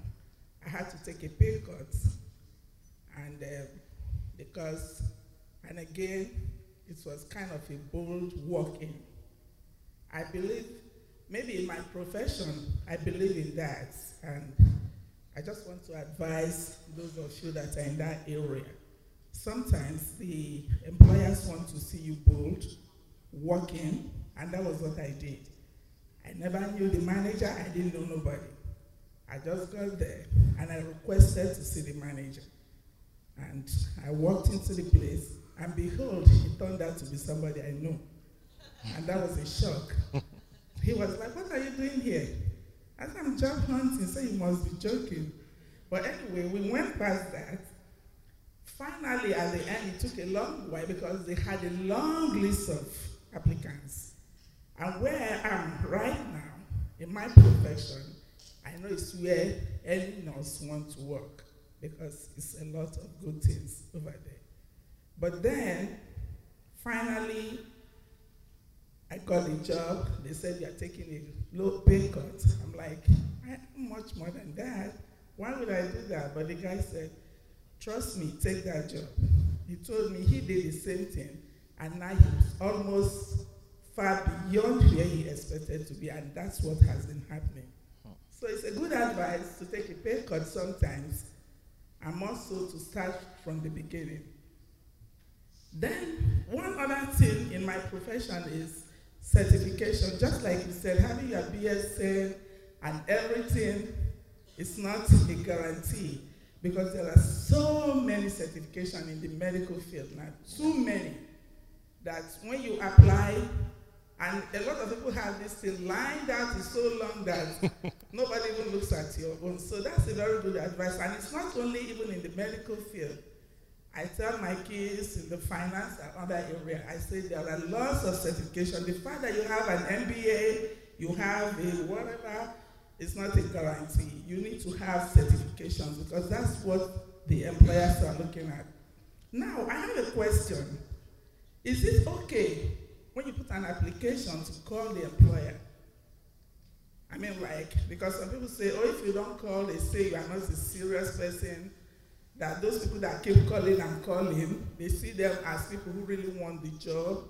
I had to take a pay cut, and uh, because, and again, it was kind of a bold walk in. I believe maybe in my profession, I believe in that. And I just want to advise those of you that are in that area. Sometimes the employers want to see you bold, working, and that was what I did. I never knew the manager, I didn't know nobody. I just got there and I requested to see the manager. And I walked into the place, and behold, it turned out to be somebody I know. And that was a shock. He was like, What are you doing here? I said, I'm job hunting, so you must be joking. But anyway, we went past that. Finally, at the end, it took a long while because they had a long list of applicants. And where I am right now, in my profession, I know it's where any nurse wants to work because it's a lot of good things over there. But then, finally, I got a job. They said you're taking a low pay cut. I'm like, I much more than that. Why would I do that? But the guy said, trust me, take that job. He told me he did the same thing, and now he's almost far beyond where he expected to be, and that's what has been happening. So it's a good advice to take a pay cut sometimes, and also to start from the beginning. Then, one other thing in my profession is certification. Just like you said, having your BSN and everything is not a guarantee because there are so many certifications in the medical field now, too many, that when you apply, and a lot of people have this thing lined out is so long that nobody even looks at your own. So that's a very good advice. And it's not only even in the medical field. I tell my kids in the finance and other area, I say there are lots of certification. The fact that you have an MBA, you have a whatever, it's not a guarantee. You need to have certifications because that's what the employers are looking at. Now, I have a question. Is it okay when you put an application to call the employer? I mean, like, because some people say, oh, if you don't call, they say you are not a serious person. That those people that keep calling and calling, they see them as people who really want the job,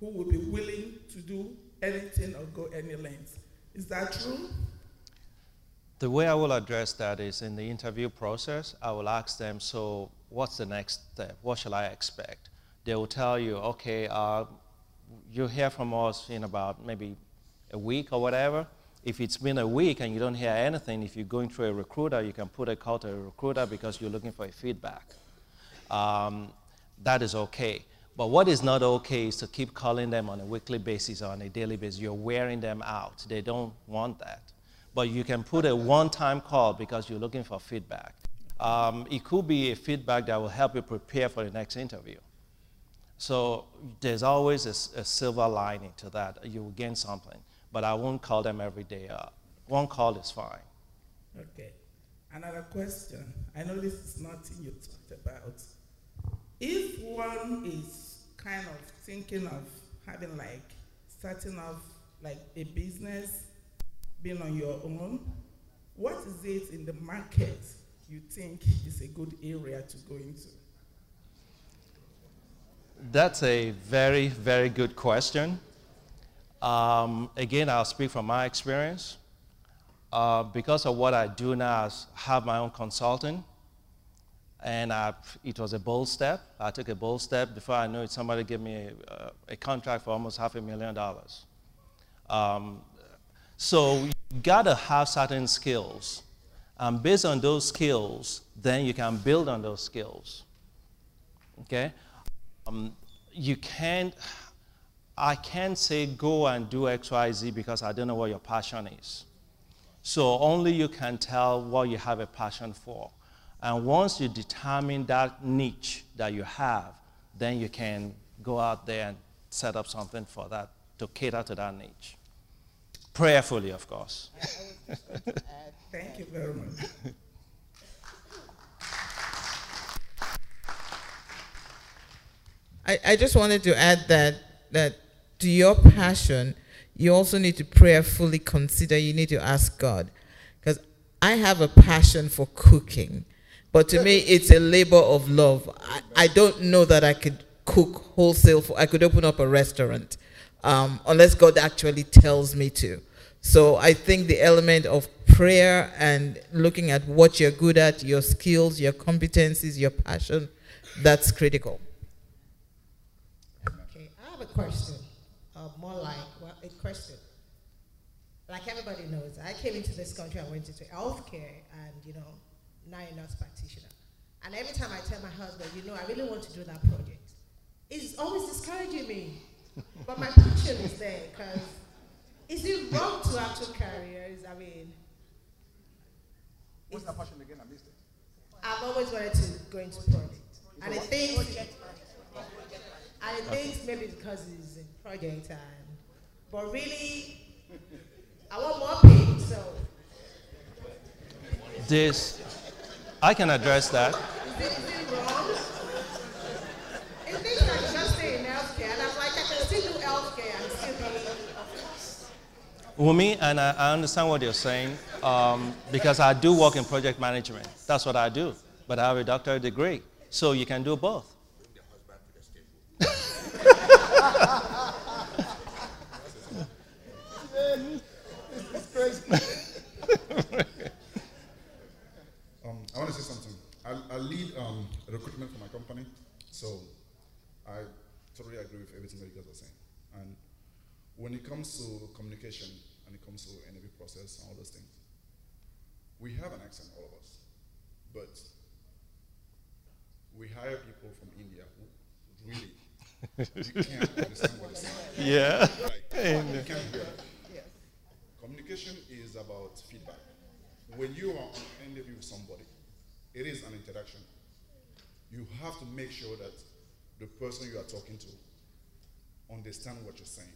who will be willing to do anything or go any length. Is that true?
The way I will address that is in the interview process, I will ask them, so what's the next step? What shall I expect? They will tell you, okay, uh, you'll hear from us in about maybe a week or whatever. If it's been a week and you don't hear anything, if you're going through a recruiter, you can put a call to a recruiter because you're looking for a feedback. Um, that is okay. But what is not okay is to keep calling them on a weekly basis or on a daily basis. You're wearing them out. They don't want that but you can put a one-time call because you're looking for feedback. Um, it could be a feedback that will help you prepare for the next interview. So there's always a, a silver lining to that. You will gain something, but I won't call them every day. Uh, one call is fine.
Okay. Another question. I know this is nothing you talked about. If one is kind of thinking of having like starting off like a business being on your own, what is it in the market you think is a good area to go into?
That's a very, very good question. Um, again, I'll speak from my experience. Uh, because of what I do now, I have my own consulting, and I, it was a bold step. I took a bold step. Before I knew it, somebody gave me a, a contract for almost half a million dollars. Um, so you gotta have certain skills. And based on those skills, then you can build on those skills. Okay? Um, you can't, I can't say go and do X, Y, Z because I don't know what your passion is. So only you can tell what you have a passion for. And once you determine that niche that you have, then you can go out there and set up something for that to cater to that niche. Prayerfully, of course.
Thank you very much.
I, I just wanted to add that that to your passion, you also need to prayerfully consider, you need to ask God. Because I have a passion for cooking, but to me, it's a labor of love. I, I don't know that I could cook wholesale, for, I could open up a restaurant um, unless God actually tells me to. So I think the element of prayer and looking at what you're good at, your skills, your competencies, your passion, that's critical.
Question, uh, more like well, a question. Like everybody knows, I came into this country, I went into healthcare, and you know, now a nurse practitioner. And every time I tell my husband, you know, I really want to do that project, it's always discouraging me. but my passion is there because is it wrong to have two careers? I mean,
what's the passion again? I missed it.
I've always wanted to go into project, and I think, I think maybe because it's a project, time. but really, I want more pay. So
this, I can address that.
Is it, is it wrong? It thinks I can just stay in healthcare, and I'm like, I can still do healthcare and still be.
Wumi, and I, I understand what you're saying um, because I do work in project management. That's what I do. But I have a doctorate degree. So you can do both.
Um, I want to say something. I, I lead um, recruitment for my company, so I totally agree with everything that you guys are saying. And when it comes to communication and it comes to interview process and all those things, we have an accent, all of us, but we hire people from India who really you can't understand what they're saying.
Yeah.
Right. You can't hear it. Communication is about feedback. When you are on an interview with somebody, it is an interaction. You have to make sure that the person you are talking to understand what you're saying.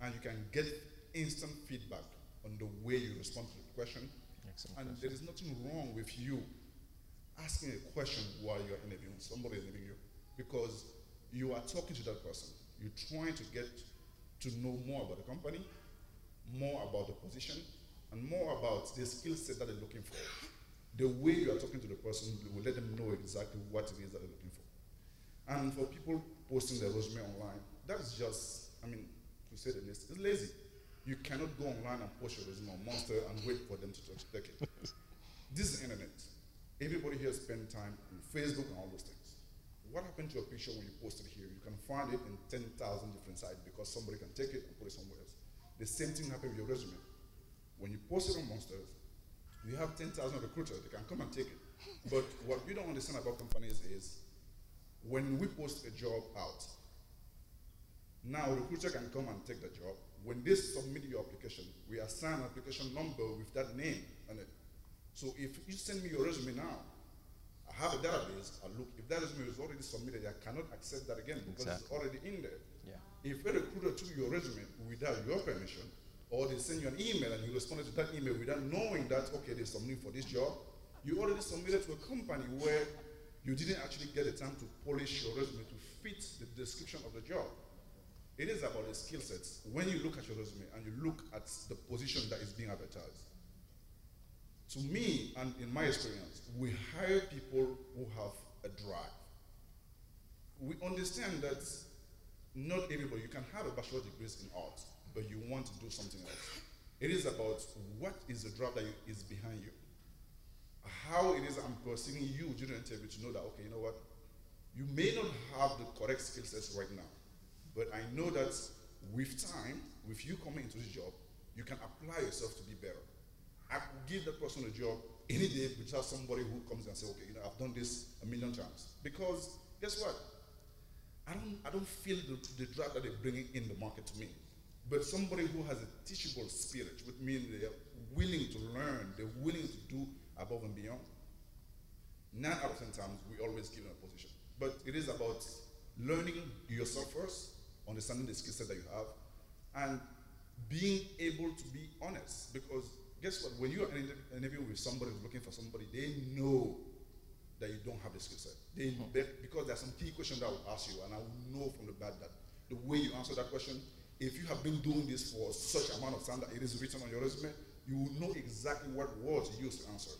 And you can get instant feedback on the way you respond to the question.
Excellent
and there is nothing wrong with you asking a question while you're interviewing somebody interviewing you because you are talking to that person. You're trying to get to know more about the company, more about the position, and more about the skill set that they're looking for. The way you are talking to the person will let them know exactly what it is that they're looking for. And for people posting their resume online, that's just, I mean, to say the least, it's lazy. You cannot go online and post your resume on Monster and wait for them to take it. this is the internet. Everybody here spend time on Facebook and all those things. What happened to your picture when you posted here? You can find it in 10,000 different sites because somebody can take it and put it somewhere else. The same thing happened with your resume. When you post it on Monsters, you have 10,000 recruiters, they can come and take it. But what we don't understand about companies is when we post a job out, now a recruiter can come and take the job. When they submit your application, we assign an application number with that name on it. So if you send me your resume now, have a database, I look, if that resume is already submitted, I cannot accept that again because it's already in there.
Yeah.
If a recruiter took your resume without your permission, or they send you an email and you responded to that email without knowing that, okay, they're submitting for this job, you already submitted to a company where you didn't actually get the time to polish your resume to fit the description of the job. It is about the skill sets. When you look at your resume and you look at the position that is being advertised, to me, and in my experience, we hire people who have a drive. We understand that not everybody, you can have a bachelor degree in art, but you want to do something else. It is about what is the drive that is behind you. How it is I'm perceiving you during the interview to know that, okay, you know what? You may not have the correct skill sets right now, but I know that with time, with you coming into this job, you can apply yourself to be better. I could give that person a job any day without somebody who comes and says, okay, you know, I've done this a million times. Because guess what? I don't, I don't feel the, the drive that they're bringing in the market to me. But somebody who has a teachable spirit, which means they're willing to learn, they're willing to do above and beyond. Nine out of ten times, we always give them a position. But it is about learning yourself first, understanding the skill set that you have, and being able to be honest. Because guess what? When you're interviewing with somebody who's looking for somebody, they know that you don't have the skill set. They, hmm. they- because there's some key questions that I will ask you, and I will know from the bat that the way you answer that question, if you have been doing this for such amount of time that it is written on your resume, you will know exactly what words you use to answer.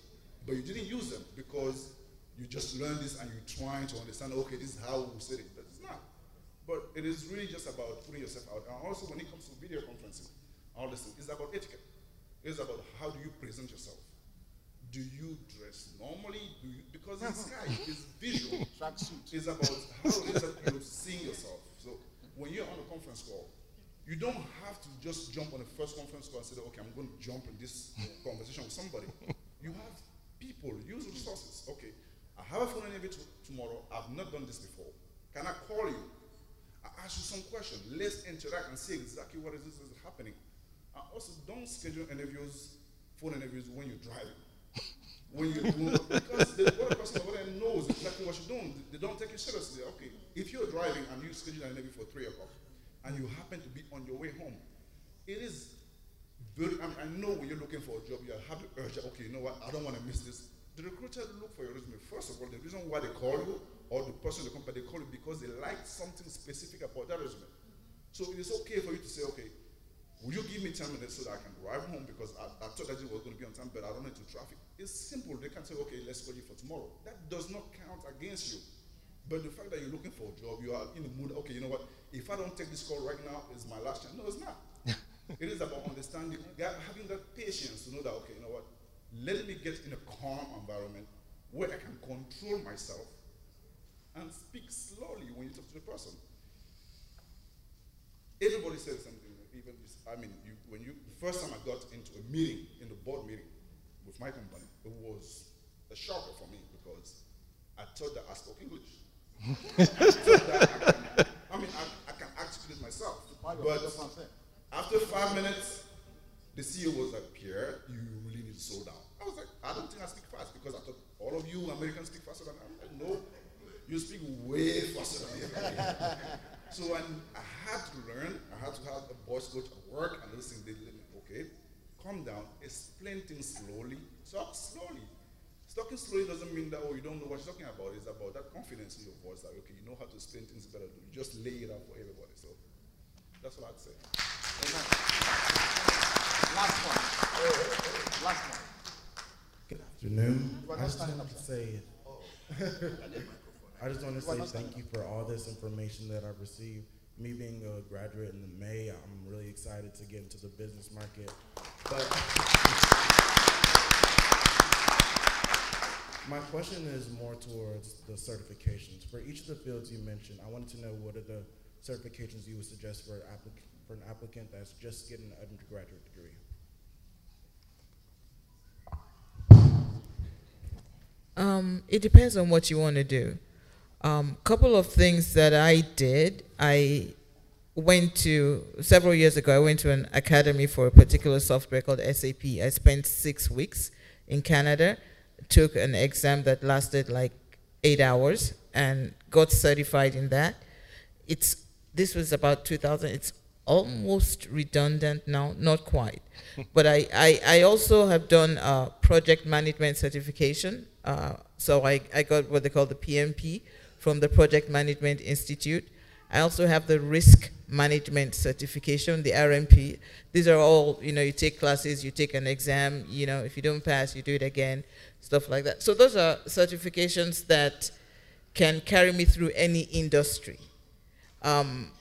But you didn't use them because you just learned this and you're trying to understand, okay, this is how we say it. But it's not. But it is really just about putting yourself out. And also when it comes to video conferencing, all this thing, it's about etiquette. It's about how do you present yourself. Do you dress normally? Do you, because in uh-huh. Skype is visual. It's about how it is that you're seeing yourself. So when you're on a conference call, you don't have to just jump on the first conference call and say, okay, I'm going to jump in this conversation with somebody. You have people, use resources. Okay, I have a phone interview to, tomorrow. I've not done this before. Can I call you? I ask you some questions. Let's interact and see exactly what is this is happening. Also, don't schedule interviews, phone interviews when you're driving. When you're doing, because the other person over knows exactly what you're doing. They don't take you seriously. Okay, if you're driving and you schedule an interview for three o'clock, and you happen to be on your way home, it is very, I, mean, I know when you're looking for a job, you have the urge, okay, you know what, I don't want to miss this. The recruiter look for your resume. First of all, the reason why they call you or the person in the company, they call you because they like something specific about that resume. So it is okay for you to say, okay, will you give me 10 minutes so that I can drive home because I, I thought that you were going to be on time, but I don't know into traffic. It's simple. They can say, okay, let's call you for tomorrow. That does not count against you. But the fact that you're looking for a job, you are in the mood, okay, you know what? If I don't take this call right now, it's my last chance. No, it's not. it is about understanding, having that patience to know that, okay, you know what? Let me get in a calm environment where I can control myself and speak slowly when you talk to the person. Everybody says something. Even this, I mean, you, when you the first time I got into a meeting in the board meeting with my company, it was a shocker for me because I thought that I spoke English. I, I, I, mean, I, I can articulate myself, but after five minutes, the CEO was like, Pierre, you really need to slow down. I was like, I don't think I speak fast because I thought all of you Americans speak faster than I. am like, no, you speak way faster than me. so I, I had to learn. I had to have a voice coach at work and listen. They did okay, calm down, explain things slowly, talk slowly. Talking slowly doesn't mean that, oh, you don't know what you're talking about. It's about that confidence in your voice that, okay, you know how to explain things better. You just lay it out for everybody. So that's what I'd say. Amen.
Last one. Last one.
Good afternoon. I just want to say, I just want to say thank you for all this information that I've received. Me being a graduate in May, I'm really excited to get into the business market. But my question is more towards the certifications. For each of the fields you mentioned, I wanted to know what are the certifications you would suggest for, applic- for an applicant that's just getting an undergraduate degree?
Um, it depends on what you want to do. A um, couple of things that I did, I went to several years ago. I went to an academy for a particular software called SAP. I spent six weeks in Canada, took an exam that lasted like eight hours, and got certified in that. It's this was about 2000. It's almost redundant now, not quite. but I, I, I, also have done a project management certification. Uh, so I, I got what they call the PMP from the Project Management Institute. I also have the risk management certification, the RMP. These are all, you know, you take classes, you take an exam, you know, if you don't pass, you do it again, stuff like that. So those are certifications that can carry me through any industry. Um,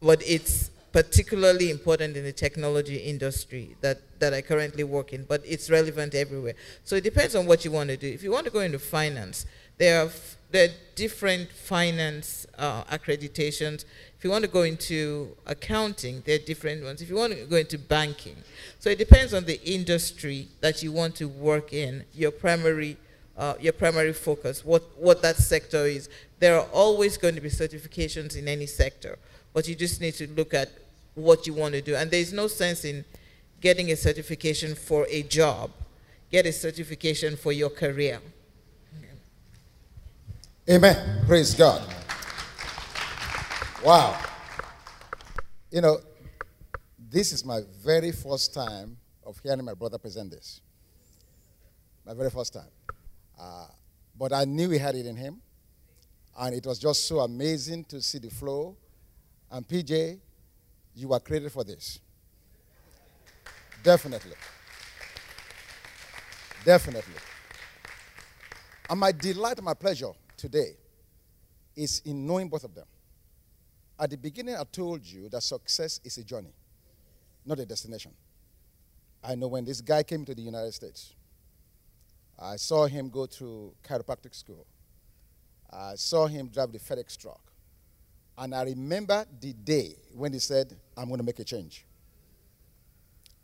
but it's particularly important in the technology industry that, that I currently work in, but it's relevant everywhere. So it depends on what you want to do. If you want to go into finance, there are, there are different finance uh, accreditations. If you want to go into accounting, there are different ones. If you want to go into banking, so it depends on the industry that you want to work in, your primary, uh, your primary focus, what, what that sector is. There are always going to be certifications in any sector, but you just need to look at what you want to do. And there's no sense in getting a certification for a job. Get a certification for your career.
Amen. Praise God. Wow. You know, this is my very first time of hearing my brother present this. My very first time. Uh, but I knew he had it in him. And it was just so amazing to see the flow. And PJ, you were created for this. Definitely. Definitely. And my delight and my pleasure today is in knowing both of them. At the beginning, I told you that success is a journey, not a destination. I know when this guy came to the United States, I saw him go to chiropractic school. I saw him drive the FedEx truck. And I remember the day when he said, I'm going to make a change.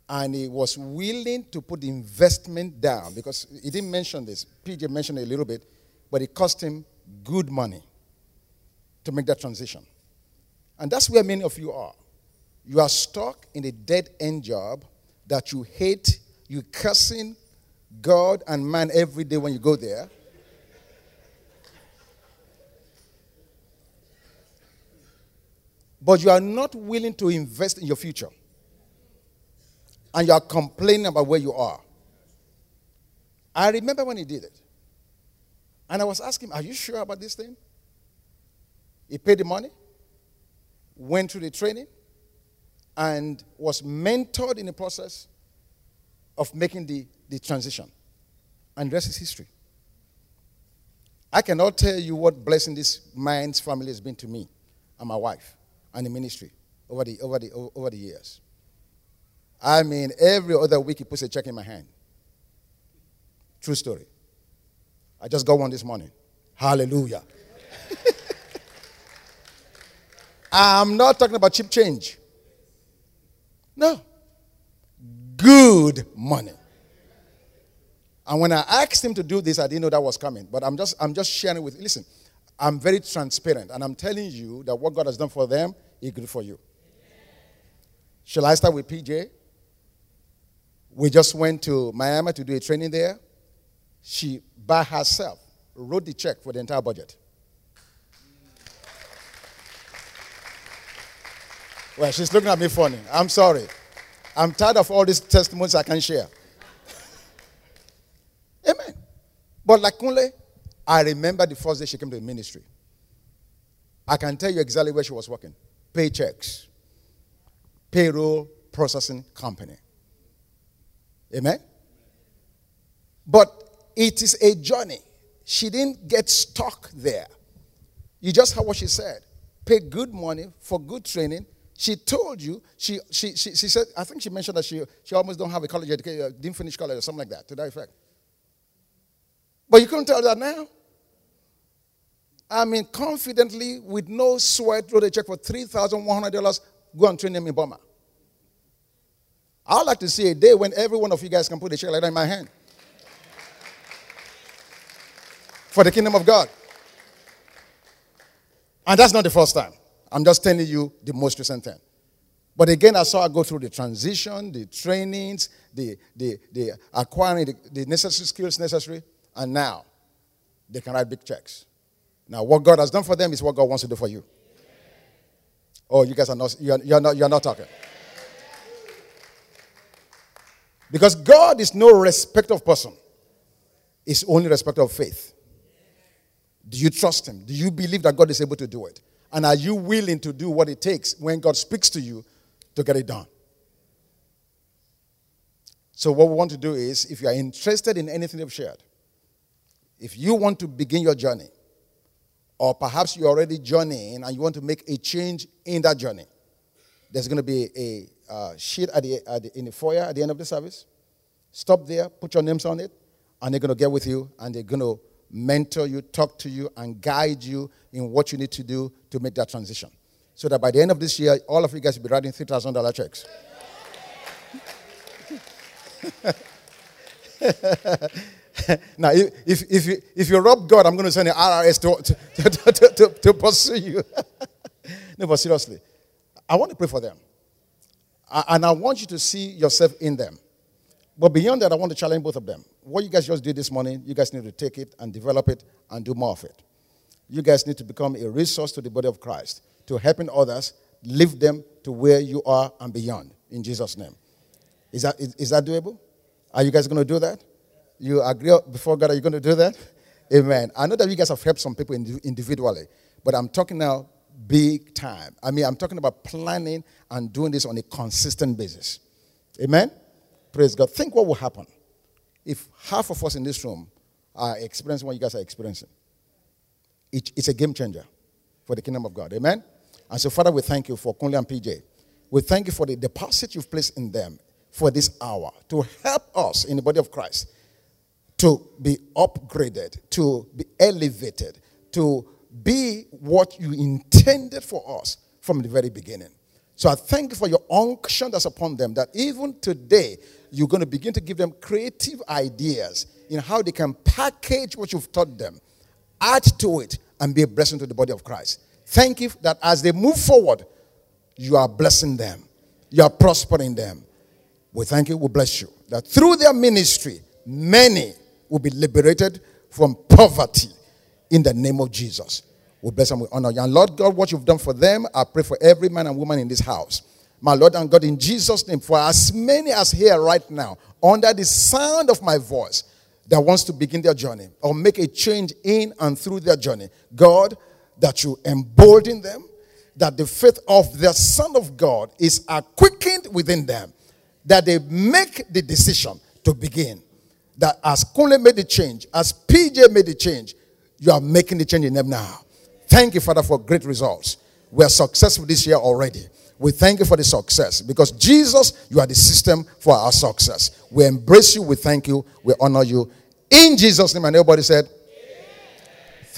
And he was willing to put the investment down because he didn't mention this. PJ mentioned it a little bit, but it cost him good money to make that transition. And that's where many of you are. You are stuck in a dead end job that you hate, you cursing God and man every day when you go there. but you are not willing to invest in your future. and you are complaining about where you are. I remember when he did it. And I was asking Are you sure about this thing? He paid the money, went through the training, and was mentored in the process of making the, the transition. And the rest is history. I cannot tell you what blessing this man's family has been to me and my wife and the ministry over the, over the, over the years. I mean, every other week he puts a check in my hand. True story. I just got one this morning. Hallelujah. I'm not talking about cheap change. No. Good money. And when I asked him to do this, I didn't know that was coming. But I'm just, I'm just sharing with you. listen, I'm very transparent, and I'm telling you that what God has done for them is good for you. Shall I start with Peju? We just went to Miami to do a training there. She, by herself, wrote the check for the entire budget. Well, she's looking at me funny. I'm sorry. I'm tired of all these testimonies I can share. Amen. But like I remember the first day she came to the ministry. I can tell you exactly where she was working. Paychex. Payroll processing company. Amen. But it is a journey. She didn't get stuck there. You just heard what she said. Pay good money for good training. She told you, she, she, she, she said, I think she mentioned that she, she almost don't have a college education, uh, didn't finish college or something like that, to that effect. But you couldn't tell that now. I mean, confidently, with no sweat, wrote a check for $3,100, go and train them in Burma. I'd like to see a day when every one of you guys can put a check like that in my hand. For the kingdom of God. And that's not the first time. I'm just telling you the most recent thing. But again, I saw her go through the transition, the trainings, the, the, the acquiring the, the necessary skills necessary, and now they can write big checks. Now, what God has done for them is what God wants to do for you. Oh, you guys are not, you're, you're not, you're not talking. Because God is no respect of person. It's only respect of faith. Do you trust him? Do you believe that God is able to do it? And are you willing to do what it takes when God speaks to you to get it done? So, what we want to do is if you are interested in anything have shared, if you want to begin your journey, or perhaps you're already journeying and you want to make a change in that journey, there's going to be a uh, sheet at the, at the, in the foyer at the end of the service. Stop there, put your names on it, and they're going to get with you and they're going to mentor you, talk to you, and guide you in what you need to do to make that transition. So that by the end of this year, all of you guys will be writing $3,000 checks. now, if, if, you, if you rob God, I'm going to send the IRS to, to, to, to, to pursue you. no, but seriously, I want to pray for them. And I want you to see yourself in them. But beyond that, I want to challenge both of them. What you guys just did this morning, you guys need to take it and develop it and do more of it. You guys need to become a resource to the body of Christ, to helping others, lift them to where you are and beyond. In Jesus' name. Is that, is, is that doable? Are you guys going to do that? You agree before God, are you going to do that? Amen. I know that you guys have helped some people individually, but I'm talking now big time. I mean, I'm talking about planning and doing this on a consistent basis. Amen? Praise God. Think what will happen if half of us in this room are experiencing what you guys are experiencing. It, it's a game changer for the kingdom of God. Amen? And so, Father, we thank you for Kunle and Peju. We thank you for the deposit you've placed in them for this hour to help us in the body of Christ to be upgraded, to be elevated, to be what you intended for us from the very beginning. So I thank you for your unction that's upon them, that even today you're going to begin to give them creative ideas in how they can package what you've taught them, add to it, and be a blessing to the body of Christ. Thank you that as they move forward, you are blessing them, you are prospering them. We thank you, we bless you. That through their ministry, many will be liberated from poverty in the name of Jesus. We bless and we honor you. And Lord God, what you've done for them, I pray for every man and woman in this house my Lord and God, in Jesus' name, for as many as here right now, under the sound of my voice, that wants to begin their journey or make a change in and through their journey, God, that you embolden them, that the faith of the Son of God is quickened within them, that they make the decision to begin. That as Kunle made the change, as Peju made the change, you are making the change in them now. Thank you, Father, for great results. We are successful this year already. We thank you for the success because Jesus, you are the system for our success. We embrace you, we thank you, we honor you. In Jesus' name, and everybody said,